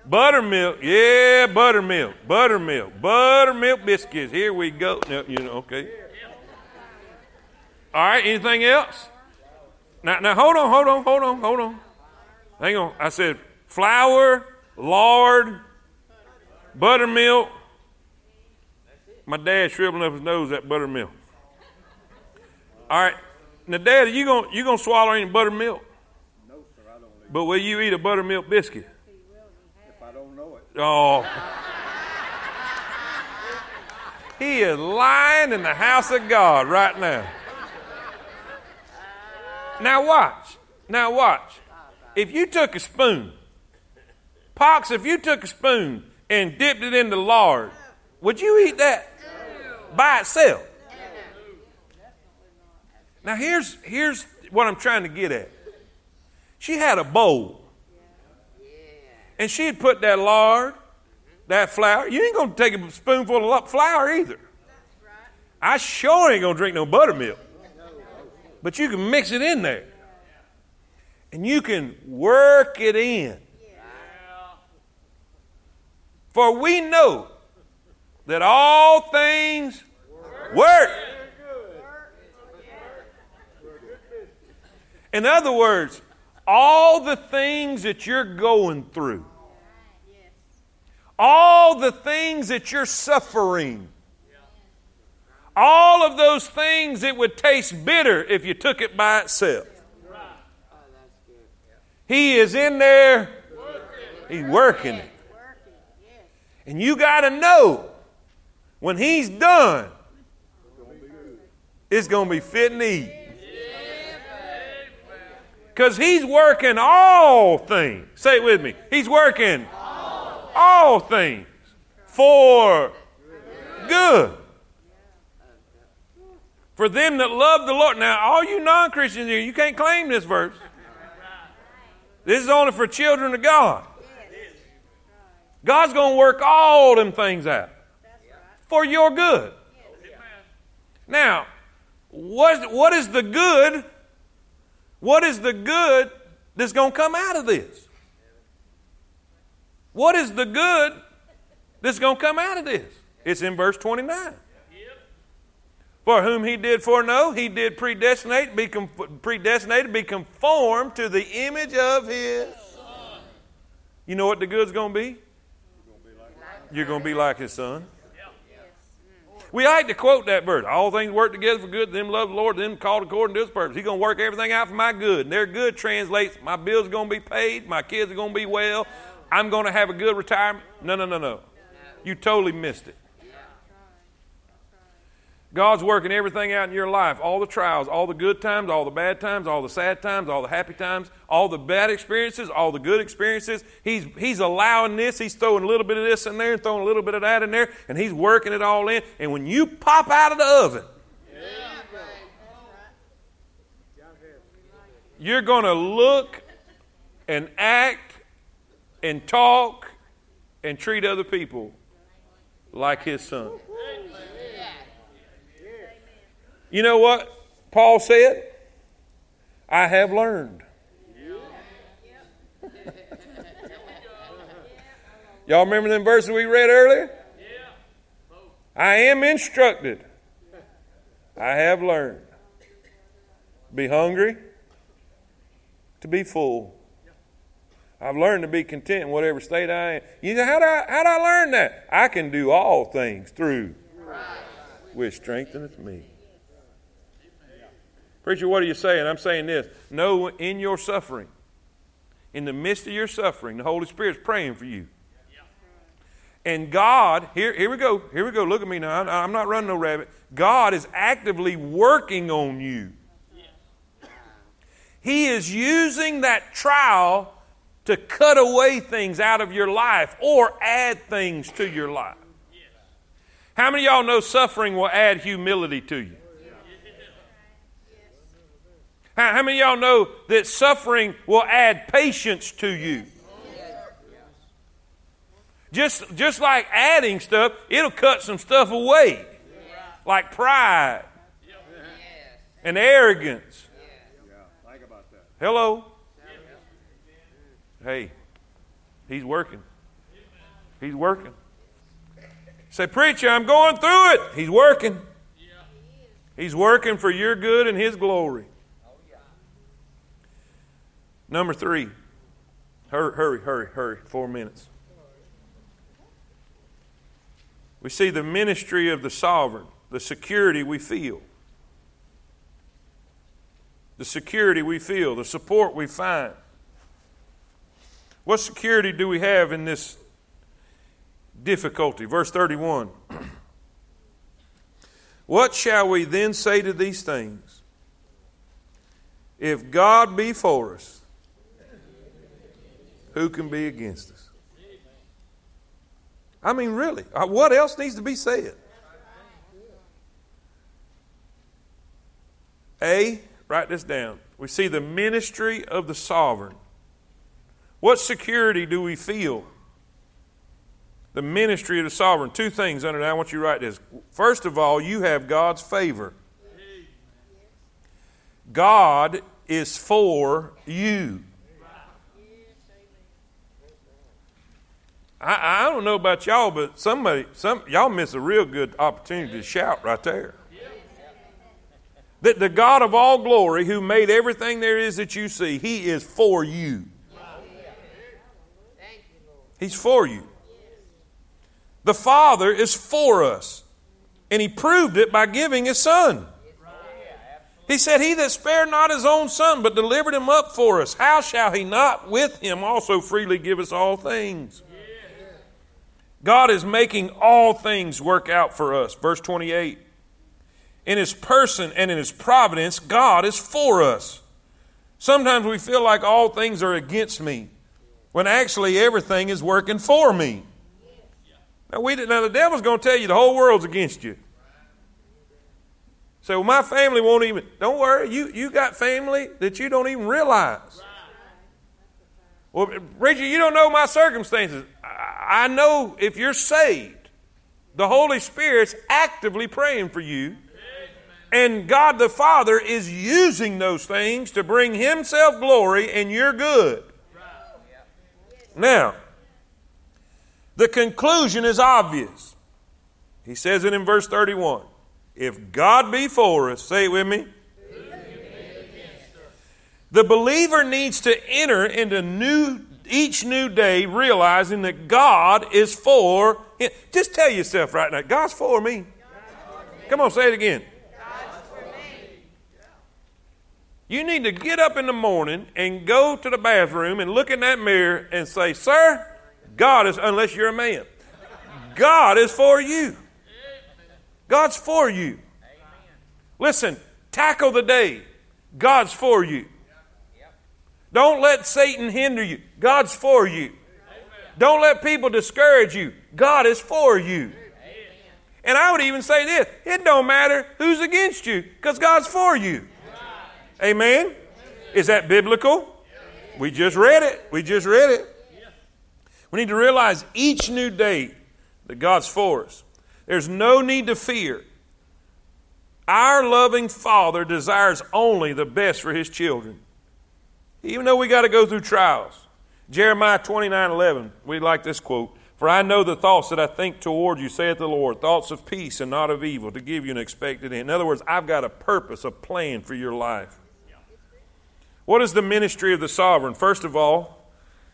Buttermilk, yeah, buttermilk, buttermilk, buttermilk biscuits. Here we go. You know, okay. All right, anything else? Now, now, hold on, hold on, hold on, hold on. Hang on. I said flour, lard, buttermilk. My dad shriveling up his nose at buttermilk. All right. Now, Dad, you gonna you gonna swallow any buttermilk? No, sir, I don't. But will you eat a buttermilk biscuit? If I don't know it. Oh. He is lying in the house of God right now. Now watch. Now watch. If you took a spoon, Pox, if you took a spoon and dipped it in the lard, would you eat that by itself? Now here's here's what I'm trying to get at. She had a bowl. And she had put that lard, that flour. You ain't gonna take a spoonful of flour either. I sure ain't gonna drink no buttermilk. But you can mix it in there. And you can work it in. For we know that all things work. In other words, all the things that you're going through, all the things that you're suffering, all of those things it would taste bitter if you took it by itself. He is in there, he's working it. And you got to know when he's done, it's going to be fit and eat. Because he's working all things. Say it with me. He's working all, all things for good. For them that love the Lord. Now, all you non Christians here, you can't claim this verse. This is only for children of God. God's going to work all them things out for your good. Now, what, what is the good what is the good that's going to come out of this? What is the good that's going to come out of this? It's in verse 29. For whom he did foreknow, he did predestinate, be com- predestinated, be conformed to the image of his. Son. You know what the good's going to be? You're going to be like his son. We like to quote that verse. All things work together for good. Them love the Lord. Them called according to His purpose. He's going to work everything out for my good. And their good translates: my bills are going to be paid. My kids are going to be well. I'm going to have a good retirement. No, no, no, no. You totally missed it. God's working everything out in your life all the trials, all the good times, all the bad times, all the sad times, all the happy times, all the bad experiences, all the good experiences. He's, he's allowing this. He's throwing a little bit of this in there and throwing a little bit of that in there, and He's working it all in. And when you pop out of the oven, you're going to look and act and talk and treat other people like His Son. You know what Paul said? I have learned. *laughs* Y'all remember them verses we read earlier? I am instructed. I have learned. Be hungry, to be full. I've learned to be content in whatever state I am. You know, how do I, how do I learn that? I can do all things through which strengtheneth me. Preacher, what are you saying? I'm saying this. Know in your suffering, in the midst of your suffering, the Holy Spirit's praying for you. And God, here, here we go. Here we go. Look at me now. I'm not running no rabbit. God is actively working on you. He is using that trial to cut away things out of your life or add things to your life. How many of y'all know suffering will add humility to you? How, how many of y'all know that suffering will add patience to you? Just, just like adding stuff, it'll cut some stuff away, like pride and arrogance. Hello? Hey, he's working. He's working. Say, preacher, I'm going through it. He's working. He's working for your good and his glory. Number three. Hurry, hurry, hurry, hurry. Four minutes. We see the ministry of the sovereign, the security we feel. The security we feel, the support we find. What security do we have in this difficulty? Verse 31. *clears throat* what shall we then say to these things? If God be for us, who can be against us? I mean, really, uh, what else needs to be said? A, write this down. We see the ministry of the sovereign. What security do we feel? The ministry of the sovereign. Two things under that. I want you to write this. First of all, you have God's favor. God is for you. I, I don't know about y'all, but somebody, some y'all miss a real good opportunity to shout right there. That the God of all glory, who made everything there is that you see, He is for you. He's for you. The Father is for us, and He proved it by giving His Son. He said, He that spared not his own son, but delivered him up for us, how shall he not with him also freely give us all things? God is making all things work out for us. Verse 28. In his person and in his providence, God is for us. Sometimes we feel like all things are against me, when actually everything is working for me. Now, we, now the devil's going to tell you the whole world's against you. Say, well, my family won't even. Don't worry, you, you got family that you don't even realize. Well, Bridget, you don't know my circumstances. I know if you're saved, the Holy Spirit's actively praying for you. And God the Father is using those things to bring Himself glory, and you're good. Now, the conclusion is obvious. He says it in verse 31. If God be for us, say it with me. The believer needs to enter into new each new day realizing that God is for him. Just tell yourself right now, God's for me. Come on, say it again. You need to get up in the morning and go to the bathroom and look in that mirror and say, Sir, God is, unless you're a man, God is for you. God's for you. Listen, tackle the day. God's for you. Don't let Satan hinder you. God's for you. Don't let people discourage you. God is for you. And I would even say this it don't matter who's against you because God's for you. Amen? Is that biblical? We just read it. We just read it. We need to realize each new day that God's for us. There's no need to fear. Our loving Father desires only the best for His children. Even though we got to go through trials. Jeremiah 29 11, we like this quote For I know the thoughts that I think toward you, saith the Lord, thoughts of peace and not of evil, to give you an expected end. In other words, I've got a purpose, a plan for your life. What is the ministry of the sovereign? First of all,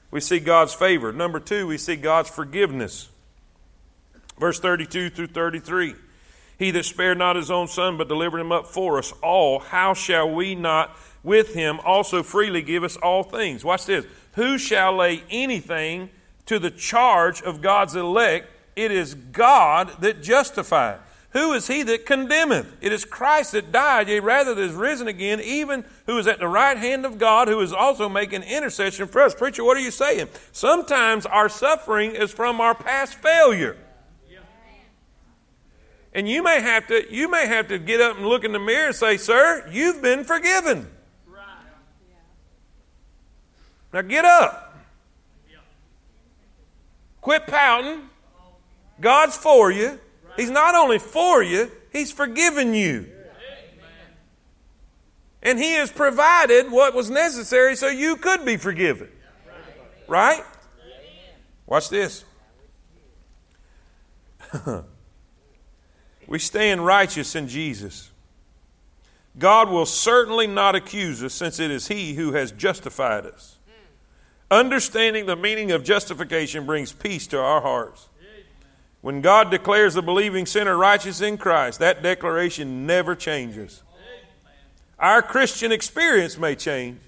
we see God's favor. Number two, we see God's forgiveness. Verse 32 through 33. He that spared not his own son, but delivered him up for us all, how shall we not with him also freely give us all things? Watch this. Who shall lay anything to the charge of God's elect? It is God that justifieth. Who is he that condemneth? It is Christ that died, yea, rather that is risen again, even who is at the right hand of God, who is also making intercession for us. Preacher, what are you saying? Sometimes our suffering is from our past failure. And you may have to you may have to get up and look in the mirror and say, "Sir, you've been forgiven." Right. Now get up. Quit pouting. God's for you. He's not only for you, He's forgiven you. And He has provided what was necessary so you could be forgiven. Right? Watch this. *laughs* We stand righteous in Jesus. God will certainly not accuse us since it is He who has justified us. Understanding the meaning of justification brings peace to our hearts. When God declares the believing sinner righteous in Christ, that declaration never changes. Our Christian experience may change.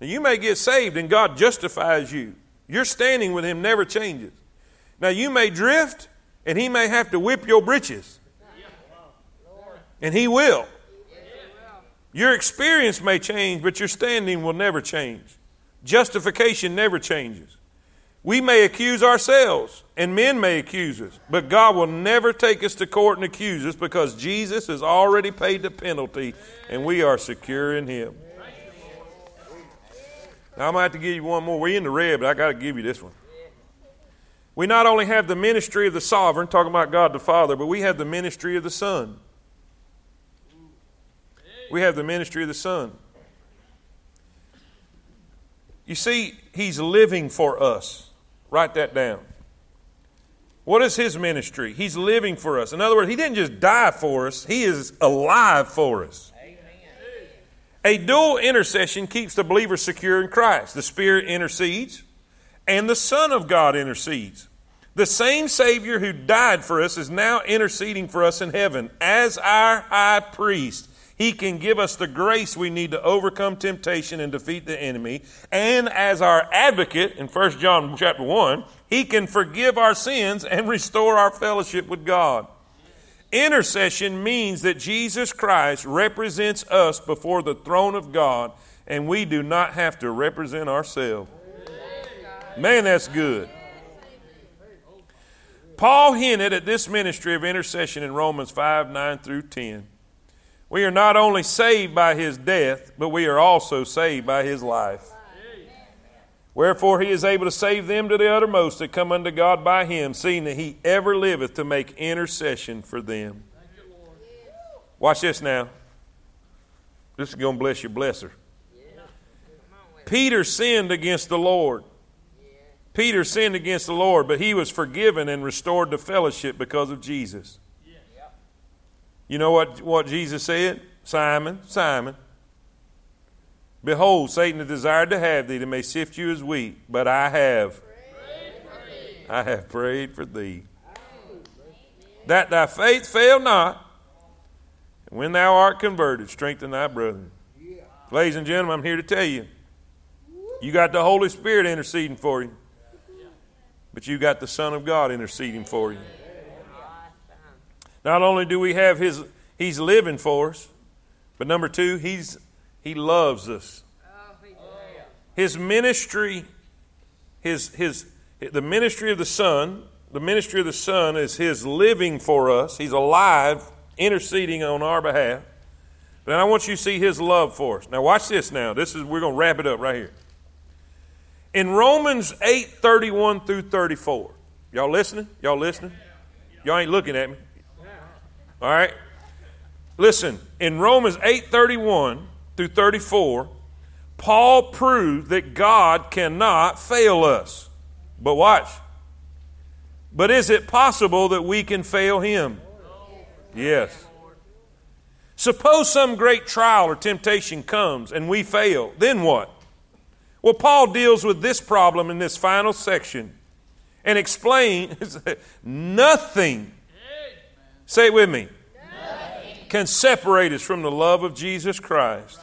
Now, you may get saved and God justifies you. Your standing with Him never changes. Now, you may drift and he may have to whip your britches. And he will. Your experience may change, but your standing will never change. Justification never changes. We may accuse ourselves, and men may accuse us, but God will never take us to court and accuse us because Jesus has already paid the penalty and we are secure in Him. Now, I'm going to have to give you one more. We're in the red, but I got to give you this one. We not only have the ministry of the sovereign, talking about God the Father, but we have the ministry of the Son. We have the ministry of the Son. You see, He's living for us. Write that down. What is His ministry? He's living for us. In other words, He didn't just die for us, He is alive for us. A dual intercession keeps the believer secure in Christ. The Spirit intercedes, and the Son of God intercedes. The same Savior who died for us is now interceding for us in heaven as our high priest. He can give us the grace we need to overcome temptation and defeat the enemy. And as our advocate in 1 John chapter 1, he can forgive our sins and restore our fellowship with God. Intercession means that Jesus Christ represents us before the throne of God, and we do not have to represent ourselves. Man, that's good. Paul hinted at this ministry of intercession in Romans 5 9 through 10. We are not only saved by his death, but we are also saved by his life. Wherefore he is able to save them to the uttermost that come unto God by him, seeing that he ever liveth to make intercession for them. Watch this now. This is going to bless your blesser. Peter sinned against the Lord. Peter sinned against the Lord, but he was forgiven and restored to fellowship because of Jesus. You know what, what Jesus said? Simon, Simon, behold, Satan has desired to have thee, that may sift you as wheat, but I have. I have prayed for thee. That thy faith fail not, and when thou art converted, strengthen thy brethren. Ladies and gentlemen, I'm here to tell you, you got the Holy Spirit interceding for you. But you got the Son of God interceding for you. Not only do we have his he's living for us, but number 2, he's he loves us. His ministry his his the ministry of the Son, the ministry of the Son is his living for us. He's alive, interceding on our behalf. But I want you to see his love for us. Now watch this now. This is we're going to wrap it up right here. In Romans 8 31 through 34, y'all listening? Y'all listening? Y'all ain't looking at me. All right? Listen, in Romans 8 31 through 34, Paul proved that God cannot fail us. But watch. But is it possible that we can fail him? Yes. Suppose some great trial or temptation comes and we fail, then what? Well, Paul deals with this problem in this final section and explains *laughs* nothing, say it with me, nothing. can separate us from the love of Jesus Christ.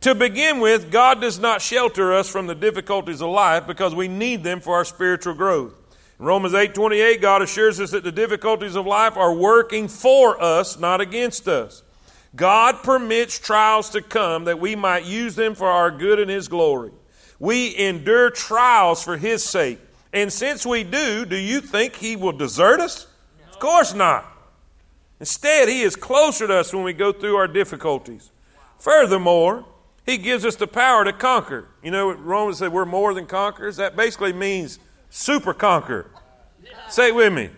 To begin with, God does not shelter us from the difficulties of life because we need them for our spiritual growth. In Romans 8:28, God assures us that the difficulties of life are working for us, not against us. God permits trials to come that we might use them for our good and His glory. We endure trials for His sake. And since we do, do you think He will desert us? Course not. Instead, He is closer to us when we go through our difficulties. Furthermore, He gives us the power to conquer. You know, Romans said we're more than conquerors. That basically means super conquer. Say it with me.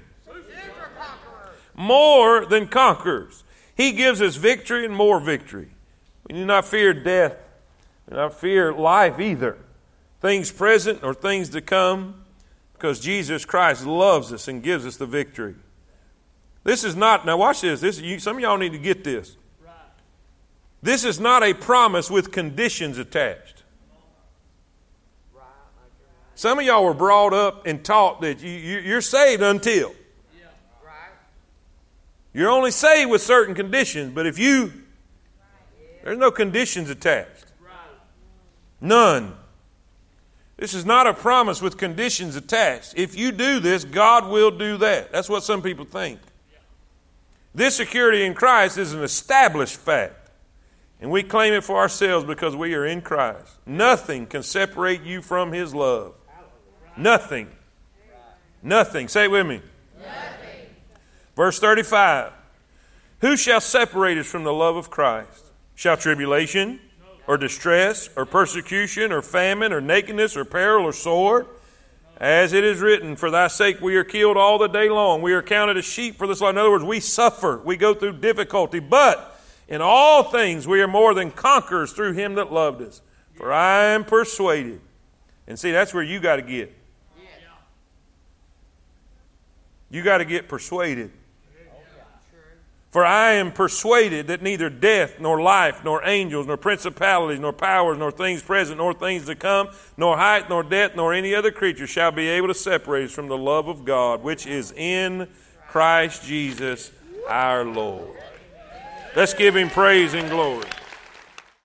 More than conquerors. He gives us victory and more victory. We do not fear death. We do not fear life either. Things present or things to come, because Jesus Christ loves us and gives us the victory. This is not, now watch this. this you, some of y'all need to get this. This is not a promise with conditions attached. Some of y'all were brought up and taught that you, you're saved until. You're only saved with certain conditions, but if you, there's no conditions attached. None. This is not a promise with conditions attached. If you do this, God will do that. That's what some people think. This security in Christ is an established fact. And we claim it for ourselves because we are in Christ. Nothing can separate you from His love. Nothing. Nothing. Say it with me. Nothing. Verse 35 Who shall separate us from the love of Christ? Shall tribulation, or distress, or persecution, or famine, or nakedness, or peril, or sword? As it is written, For thy sake we are killed all the day long. We are counted as sheep for this life. In other words, we suffer. We go through difficulty. But in all things, we are more than conquerors through him that loved us. For I am persuaded. And see, that's where you got to get. You got to get persuaded. For I am persuaded that neither death, nor life, nor angels, nor principalities, nor powers, nor things present, nor things to come, nor height, nor depth, nor any other creature shall be able to separate us from the love of God, which is in Christ Jesus our Lord. Let's give him praise and glory.